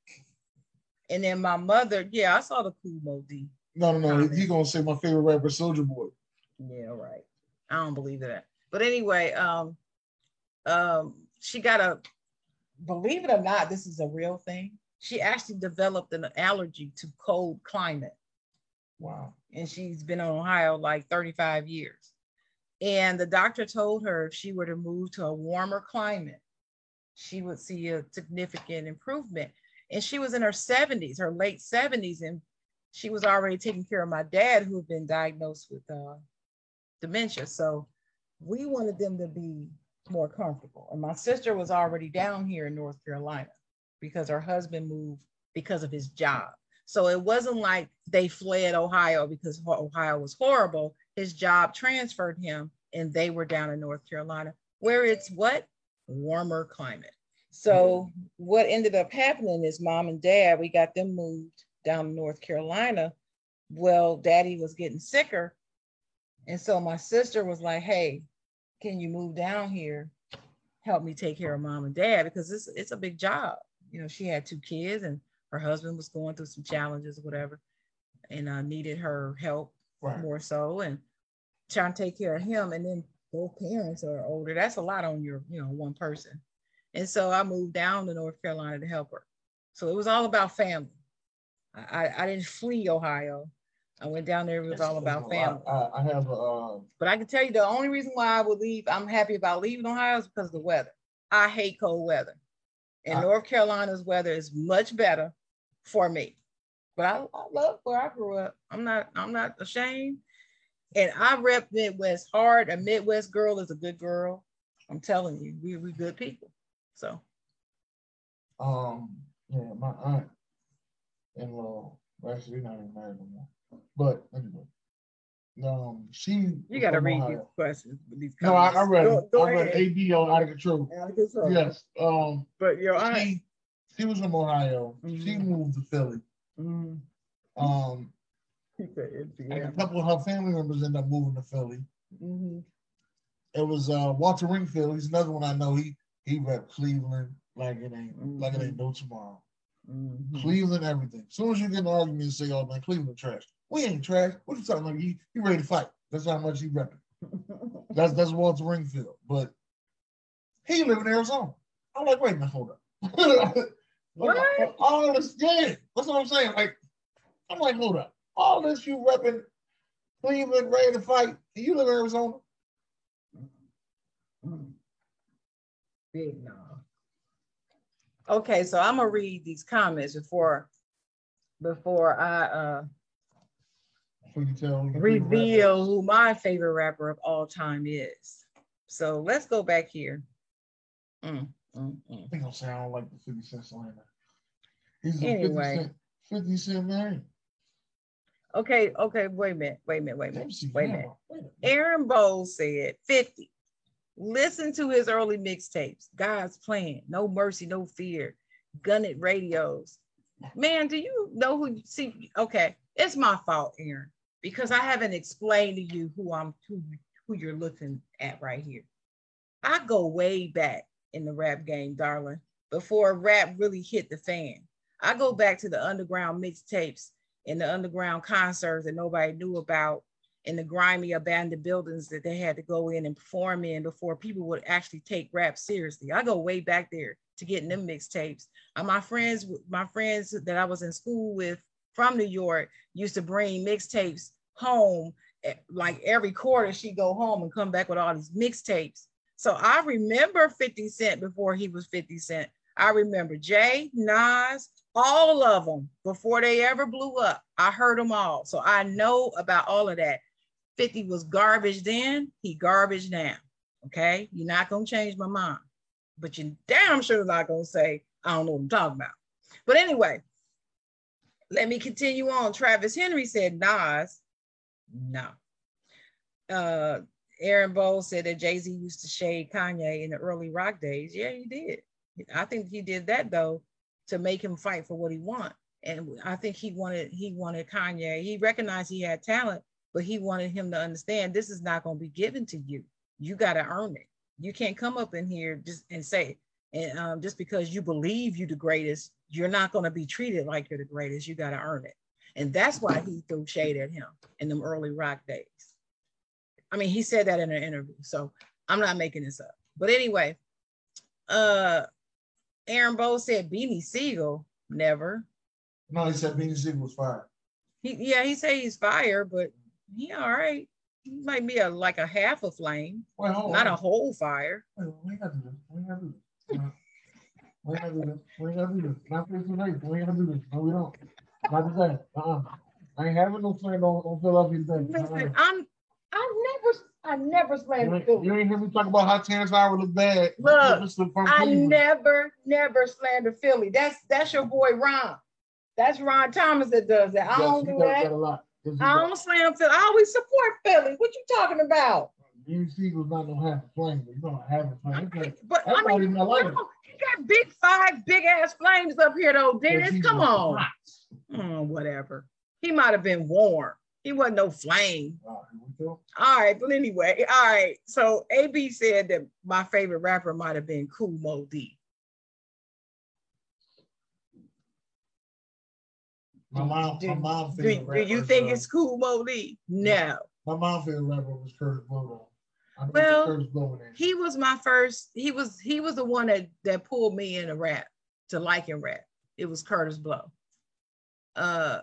And then my mother, yeah, I saw the Kool Moe Dee. No, no, no. Comment. He gonna say my favorite rapper, Soulja Boy. Yeah, right. I don't believe that. But anyway, um, um, she got a believe it or not, this is a real thing. She actually developed an allergy to cold climate. Wow. and she's been in Ohio like 35 years. And the doctor told her if she were to move to a warmer climate, she would see a significant improvement. And she was in her 70s, her late 70s, and she was already taking care of my dad who had been diagnosed with uh, dementia. So we wanted them to be more comfortable. And my sister was already down here in North Carolina because her husband moved because of his job. So it wasn't like they fled Ohio because Ohio was horrible. His job transferred him and they were down in North Carolina where it's what? Warmer climate. So what ended up happening is mom and dad, we got them moved down to North Carolina. Well, daddy was getting sicker. And so my sister was like, hey, can you move down here? Help me take care of mom and dad because it's it's a big job. You know, she had two kids and her husband was going through some challenges or whatever, and uh, needed her help right. more so and trying to take care of him. And then both parents are older. That's a lot on your, you know, one person. And so I moved down to North Carolina to help her. So it was all about family. I, I didn't flee Ohio. I went down there. It was all about family. I, I have a. Uh, but I can tell you the only reason why I would leave, I'm happy about leaving Ohio is because of the weather. I hate cold weather. And I, North Carolina's weather is much better for me. But I, I love where I grew up. I'm not, I'm not ashamed. And I rep Midwest hard. A Midwest girl is a good girl. I'm telling you, we we good people. So um yeah, my aunt in law, actually not even married no more. But anyway, um, she. You got to read Ohio. these questions. These no, I, I read. Go, go I read AD on Out of Control. Out of Control. Yes. Um, but your. She, she was from Ohio. Mm-hmm. She moved to Philly. Mm-hmm. Um, a couple of her family members ended up moving to Philly. Mm-hmm. It was uh, Walter Ringfield. He's another one I know. He he rep Cleveland like it ain't like it ain't no tomorrow. Mm-hmm. Cleveland, everything. As soon as you get an argument say, "Oh man, Cleveland trash," we ain't trash. What you talking about? He, he ready to fight. That's how much he repping. that's that's Walter Ringfield. But he live in Arizona. I'm like, wait a minute, hold up. what? All this, yeah. That's what I'm saying. Like, I'm like, hold up. All this you repping Cleveland, ready to fight, and you live in Arizona. Big no. Okay, so I'm gonna read these comments before before I uh reveal who my favorite rapper of all time is. So let's go back here. Mm, mm, mm. I think I'm saying I don't like the 50 Cent slander. He's a anyway. 50 Cent, 50 Cent man. Okay, okay, wait a minute, wait a minute, wait a minute, wait a minute. Aaron Bowles said 50. Listen to his early mixtapes. God's plan, no mercy, no fear, G unit radios. Man, do you know who see? Okay, it's my fault, Aaron, because I haven't explained to you who I'm who, who you're looking at right here. I go way back in the rap game, darling, before rap really hit the fan. I go back to the underground mixtapes and the underground concerts that nobody knew about and the grimy abandoned buildings that they had to go in and perform in before people would actually take rap seriously. I go way back there to getting them mixtapes. Uh, my friends, my friends that I was in school with from New York used to bring mixtapes home. Eh, like every quarter, she'd go home and come back with all these mixtapes. So I remember 50 Cent before he was 50 Cent. I remember Jay, Nas, all of them before they ever blew up. I heard them all. So I know about all of that. 50 was garbage then, he garbage now. Okay. You're not to change my mind, but you damn sure not to say, I don't know what I'm talking about. But anyway, let me continue on. Travis Henry said, Nas, no. Uh, Aaron Bowles said that Jay Z used to shade Kanye in the early rock days. Yeah, he did. I think he did that though to make him fight for what he want. And I think he wanted he wanted Kanye. He recognized he had talent, but he wanted him to understand this is not going to be given to you. You got to earn it. You can't come up in here just and say, and um, just because you believe you're the greatest, you're not going to be treated like you're the greatest. You got to earn it. And that's why he threw shade at him in them early rock days. I mean, he said that in an interview. So I'm not making this up. But anyway, uh Aaron Bowe said Beanie Sigel, never. No, he said Beanie Sigel was fired. He, yeah, he said he's fired, but he all right. He might be a like a half a flame, well, not on. a whole fire. Wait, we got to do this. We got to do this. We got to do this. We got to do this. Not tonight. We got to do this. No, we don't. Today. Uh-uh. I ain't having no flame on, on Philadelphia thing. Listen, uh-uh. I'm I never I never You slammed ain't, Philly. you ain't hear me talk about how Terrence Howard look bad. Look, This is from I Cleveland. never, never slander Philly. That's that's your boy Ron. That's Ron Thomas that does that. I Yes, don't do that. that a lot. Yes, I don't slam Philly. I always support Philly. What you talking about? Jimmy Sigel's not gonna have a flame, but you don't have a flame. But I mean, even I like it. no, he got big five, big ass flames up here though, Dennis. Come on. hot. Oh, whatever. He might have been warm. He wasn't no flame. All right, here we go. All right, but anyway, all right. So AB said that my favorite rapper might have been Kool Moe Dee. My mom, Do- my mom Do, do you think uh, it's Kool Moe Dee? No. My mom favorite rapper was Kurtis Blow. though. I know Well, Kurtis Blow. He was my first, he was he was the one that that pulled me into rap, to liking rap. It was Kurtis Blow. Uh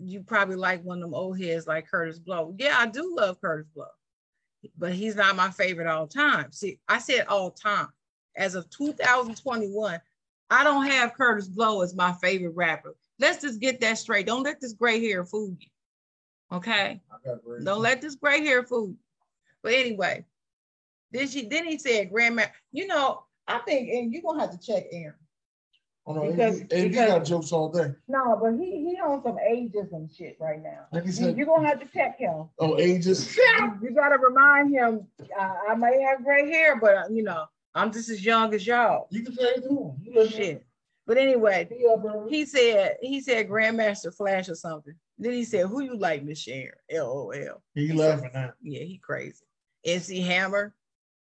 you probably like one of them old heads like Kurtis Blow. Yeah, I do love Kurtis Blow, but he's not my favorite all time. See, I said all time. As of 2021, I don't have Kurtis Blow as my favorite rapper. Let's just get that straight. Don't let this gray hair fool you. Okay. I got great. Don't let this gray hair fool you. But anyway, then she then he said, Grandma, you know, I think, and you're gonna have to check Aaron. Oh, no, because- AB, AB because- got jokes all day. No, but he he on some ageism shit right now. Like he You, said, you're gonna have to check him. oh, ages. You gotta remind him. Uh, I may have gray hair, but uh, you know, I'm just as young as y'all. You can say it to him. Shit. But anyway, He he said he said Grandmaster Flash or something. Then he said, "Who you like, Miss Sharon?" LOL. He laughing now. Yeah, he crazy. MC Hammer.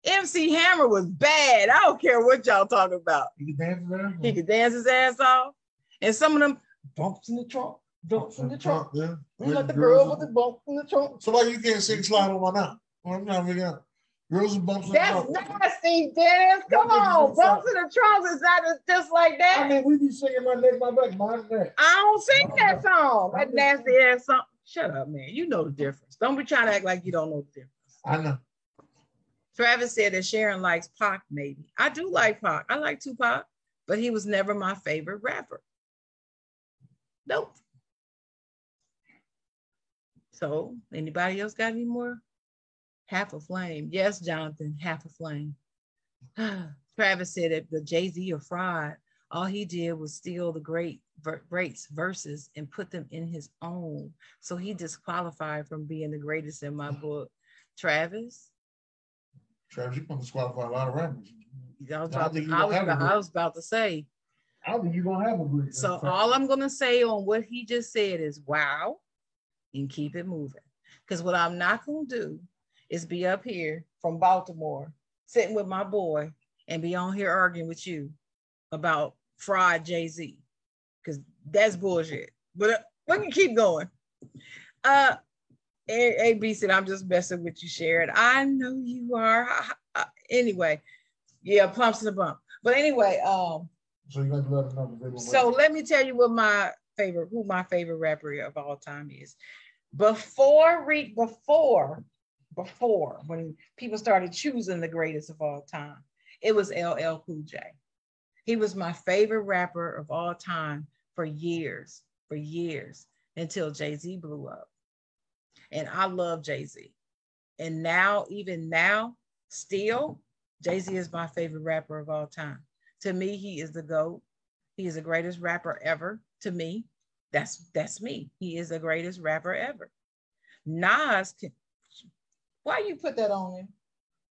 MC Hammer was bad. I don't care what y'all talking about. He can dance there. He could dance his ass off. And some of them bumps in the trunk, bumps in the trunk. Yeah. We let the girl with the bump in the trunk. So why you can't sing slide on my now? Well, I'm trying to out. Girls with bumps in the trunk. That's nasty, Dennis. Come on. Bumps in the trunk is not just like that. I mean, we be singing my neck, my back, my neck. I don't sing that song. That nasty ass song. Shut up, man. You know the difference. Don't be trying to act like you don't know the difference. I know. Travis said that Sharon likes Pac, maybe. I do like Pac. I like Tupac, but he was never my favorite rapper. Nope. So, anybody else got any more? Half a flame. Yes, Jonathan, half a flame. Travis said that the Jay Z of fraud. All he did was steal the great greats verses and put them in his own. So he disqualified from being the greatest in my book. Travis, Travis, you can disqualify a lot of rappers. I was about, to, I gonna was have a about, group. I was about to say. I don't think you're gonna have a group. So all I'm gonna say on what he just said is wow, and keep it moving. Because what I'm not gonna do is be up here from Baltimore, sitting with my boy, and be on here arguing with you about fraud Jay Z, because that's bullshit. But uh, we can keep going. Uh, AB said, "I'm just messing with you, Sharon. I know you are. Anyway, yeah, plumps in the bump. But anyway, um." So you let them know. 'cause So let me tell you what my favorite, who my favorite rapper of all time is. Before re, before, before when people started choosing the greatest of all time, it was LL Cool J. He was my favorite rapper of all time for years, for years until Jay Z blew up. And I love Jay Z. And now, even now, still, Jay Z is my favorite rapper of all time. To me, he is the GOAT. He is the greatest rapper ever. To me, that's that's me. He is the greatest rapper ever. Nas, can, why you put that on him?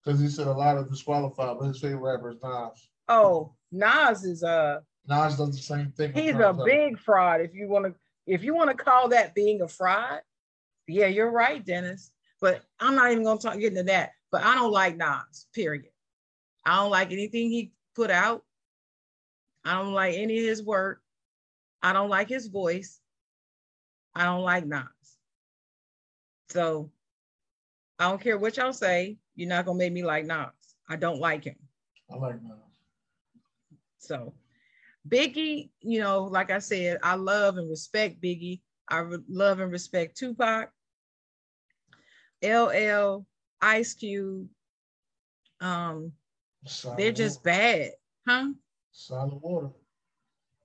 Because he said a lot of disqualified, but his favorite rapper is Nas. Oh, Nas is a Nas does the same thing. he's a big fraud. If you want to, if you want to call that being a fraud, yeah, you're right, Dennis. But I'm not even gonna talk get into that. But I don't like Nas. Period. I don't like anything he put out. I don't like any of his work. I don't like his voice. I don't like Nas. So I don't care what y'all say. You're not gonna make me like Nas. I don't like him. I like Nas. So Biggie, you know, like I said, I love and respect Biggie. I love and respect Tupac, LL, Ice Cube. Um, Solid they're just water. bad, huh? solid water.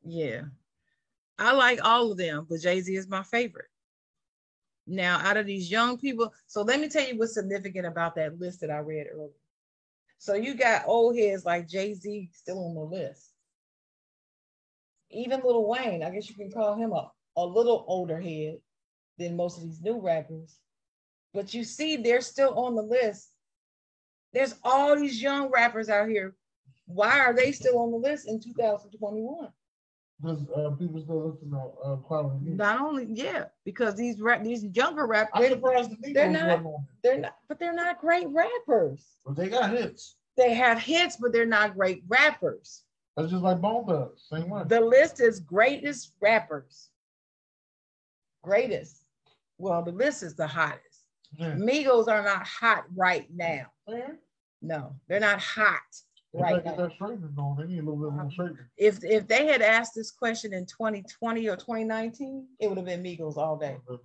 Yeah. I like all of them, but Jay-Z is my favorite. Now, out of these young people, so let me tell you what's significant about that list that I read earlier. So you got old heads like Jay Z still on the list. Even Lil Wayne, I guess you can call him a, a little older head than most of these new rappers. But you see, they're still on the list. There's all these young rappers out here. Why are they still on the list in 2021? Because uh, people still listen to uh, quality music. Not only, yeah, because these rap, these younger I'm rappers, surprised the Migos they're not- wasn't on it. they're not, but they're not great rappers. But they got hits. They have hits, but they're not great rappers. That's just like Bone Thugs. Same way. The list is greatest rappers. Greatest. Well, the list is the hottest. Yeah. Migos are not hot right now. Man, No, they're not hot right now. that straightening on. They need a little bit more straightening. If if they had asked this question in 2020 or 2019, it would have been Migos all day. Migos.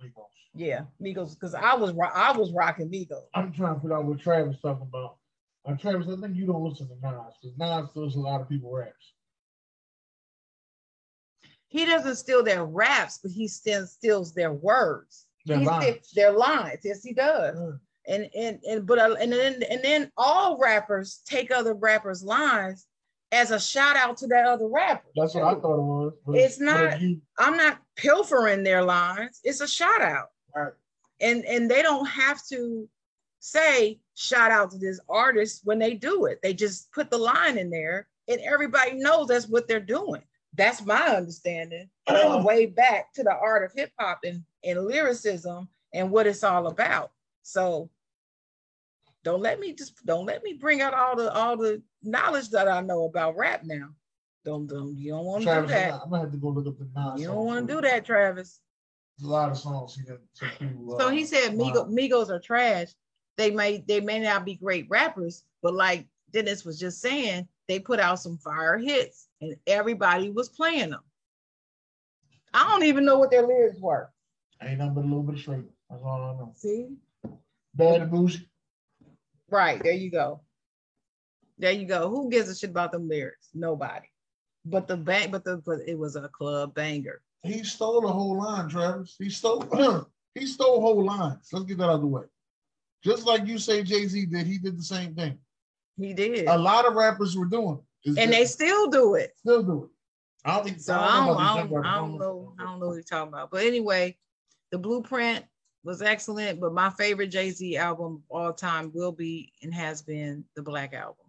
Yeah, Migos, because I was I was rocking Migos. I'm trying to figure out what Travis talking about. Uh, Travis, I think you don't listen to Nas because Nas steals a lot of people raps. He doesn't steal their raps, but he still steals their words. Their He steals lines. their lines. Yes, he does. Yeah. and and and but uh, and then and then all rappers take other rappers' lines as a shout out to that other rapper. That's what I thought it was. but- It's not- you- I'm not pilfering their lines. It's a shout out. Right. And and they don't have to say shout out to this artist when they do it. They just put the line in there and everybody knows that's what they're doing. That's my understanding. Going way back to the art of hip hop and, and lyricism and what it's all about. So don't let me just don't let me bring out all the all the knowledge that I know about rap now. Don't don't you don't want to do that. I'm gonna have to go look up the Nas. You don't want to do that, Travis. There's a lot of songs he did. to people, So uh, he said Migos, Migos are trash. They may they may not be great rappers, but like Dennis was just saying, they put out some fire hits and everybody was playing them. I don't even know what their lyrics were. Ain't nothing but a little bit of straight. That's all I know. See? Bad and bougie. Right, there you go. There you go. Who gives a shit about them lyrics? Nobody. But the bang, but the but it was a club banger. He stole the whole line, Travis. He stole he stole whole lines. Let's get that out of the way. Just like you say Jay-Z did, he did the same thing. He did. A lot of rappers were doing it. And they still do it. still do it. I don't think So I don't, I don't, I don't know. I don't know what you're talking about. But anyway, the blueprint was excellent. But my favorite Jay Z album of all time will be and has been the Black Album.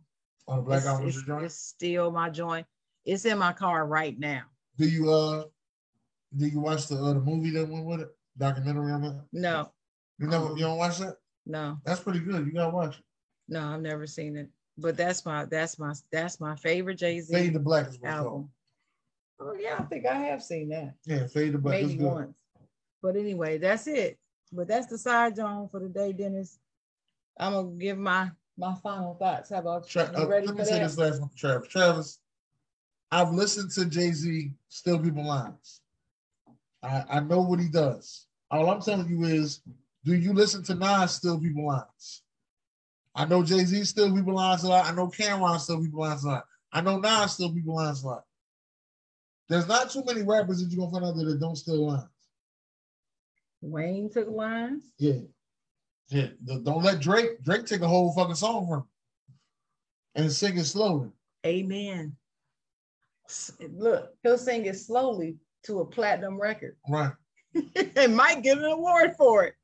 On the Black it's, Album, it's- joint? it's still my joint. It's in my car right now. Do you uh do you watch the uh, the movie that went with it? Documentary on it? No, You never you don't watch that? no, That's pretty good. You gotta watch it. no. I've never seen it. But that's my that's my that's my favorite Jay Fade Z to Black is what it's called. album. Oh yeah, I think I have seen that. Yeah, Fade to Black. Maybe good. once. But anyway, that's it. But that's the side Jawn for the day, Dennis. I'm gonna give my my final thoughts. How about you? Tra- You uh, ready let for me say that? this last one Travis. Travis, I've listened to Jay Z steal people lines. I, I know what he does. All I'm telling you is, do you listen to Nas steal people lines? I know Jay Z still people lines a lot. I know Cam'ron still people lines a lot. I know Nas still people lines a lot. There's not too many rappers that you're gonna find out there that don't steal lines. Wayne took lines. Yeah. Yeah. Don't let Drake Drake take a whole fucking song from him and sing it slowly. Amen. Look, he'll sing it slowly to a platinum record Right. and might get an award for it.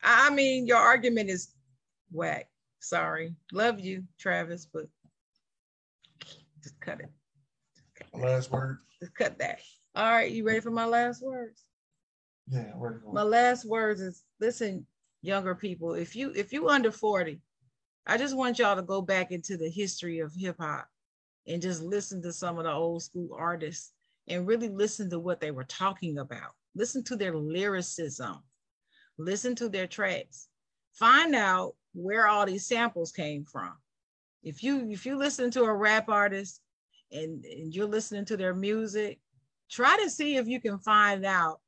I mean, your argument is whack. Sorry. Love you, Travis, but just cut it. Last word. Just cut that. All right, you ready for my last words? Yeah, ready my last words is listen younger people if you if you under 40 i just want y'all to go back into the history of hip hop and just listen to some of the old school artists and really listen to what they were talking about listen to their lyricism listen to their tracks find out where all these samples came from if you if you listen to a rap artist and, and you're listening to their music try to see if you can find out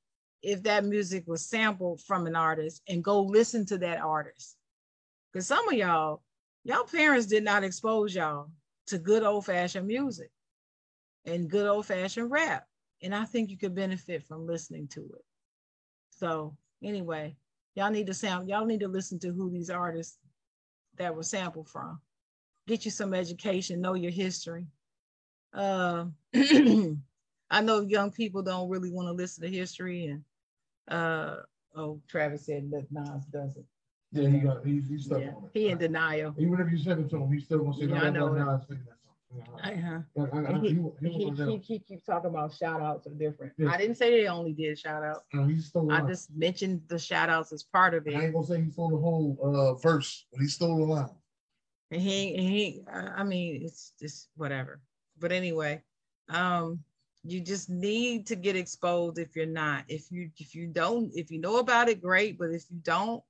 if that music was sampled from an artist and go listen to that artist. Because some of y'all, y'all parents did not expose y'all to good old fashioned music and good old fashioned rap. And I think you could benefit from listening to it. So anyway, y'all need to sound, y'all need to listen to who these artists that were sampled from. Get you some education, know your history. Uh, I know young people don't really want to listen to history and uh oh Travis said that Nas doesn't. Yeah, he got he, he's stuck Yeah, on it. he in denial. Even if you send it to him, he's still gonna say, Yeah, I know no, it. no, sing that song. Uh-huh. Like, I- I- And he- he, he he, was one of he, them. he keeps talking about shout outs are different. Yeah. I didn't say they only did shout outs. No, he stole I just mentioned the shout outs as part of it. I ain't gonna say he stole the whole uh verse, but he stole the line. And he, he, I I mean, it's just whatever. But anyway, um, you just need to get exposed if you're not. If you, if you don't, if you know about it, great. But if you don't,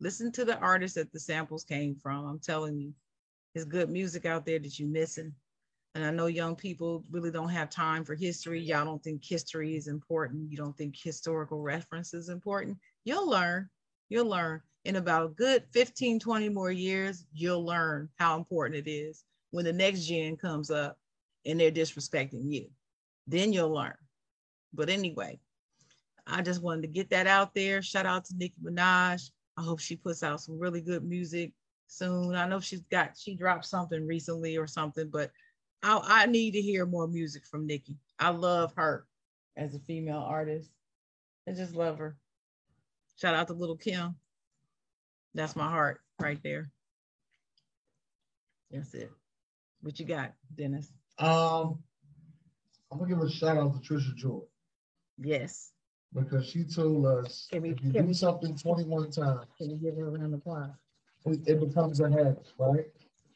listen to the artist that the samples came from. I'm telling you, there's good music out there that you're missing. And I know young people really don't have time for history. Y'all don't think history is important. You don't think historical reference is important. You'll learn. You'll learn. In about a good 15, 20 more years, you'll learn how important it is when the next gen comes up and they're disrespecting you. Then you'll learn. But anyway, I just wanted to get that out there. Shout out to Nicki Minaj. I hope she puts out some really good music soon. I know she's got she dropped something recently or something, but I, I need to hear more music from Nicki. I love her as a female artist. I just love her. Shout out to Lil' Kim. That's my heart right there. That's it. What you got, Dennis? Um, I'm gonna give a shout out to Trisha Joy Yes. because she told us Can we- if you do we- something 21 times, Can you give her a round of applause? it, it becomes a habit, right?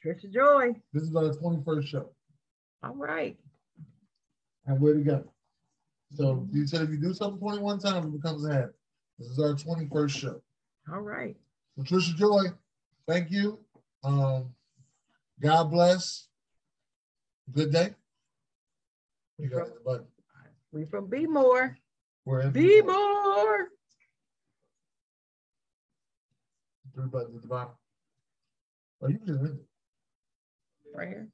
Trisha Joy. This is our 21st show, All right. and we're together. So you said if you do something 21 times, it becomes a habit. This is our 21st show. All right. Patricia Joy, thank you. Um, God bless. Good day. You got it, but We from B-more. we're in B-more. Three buttons at the bottom. Oh, you just read it. Right here.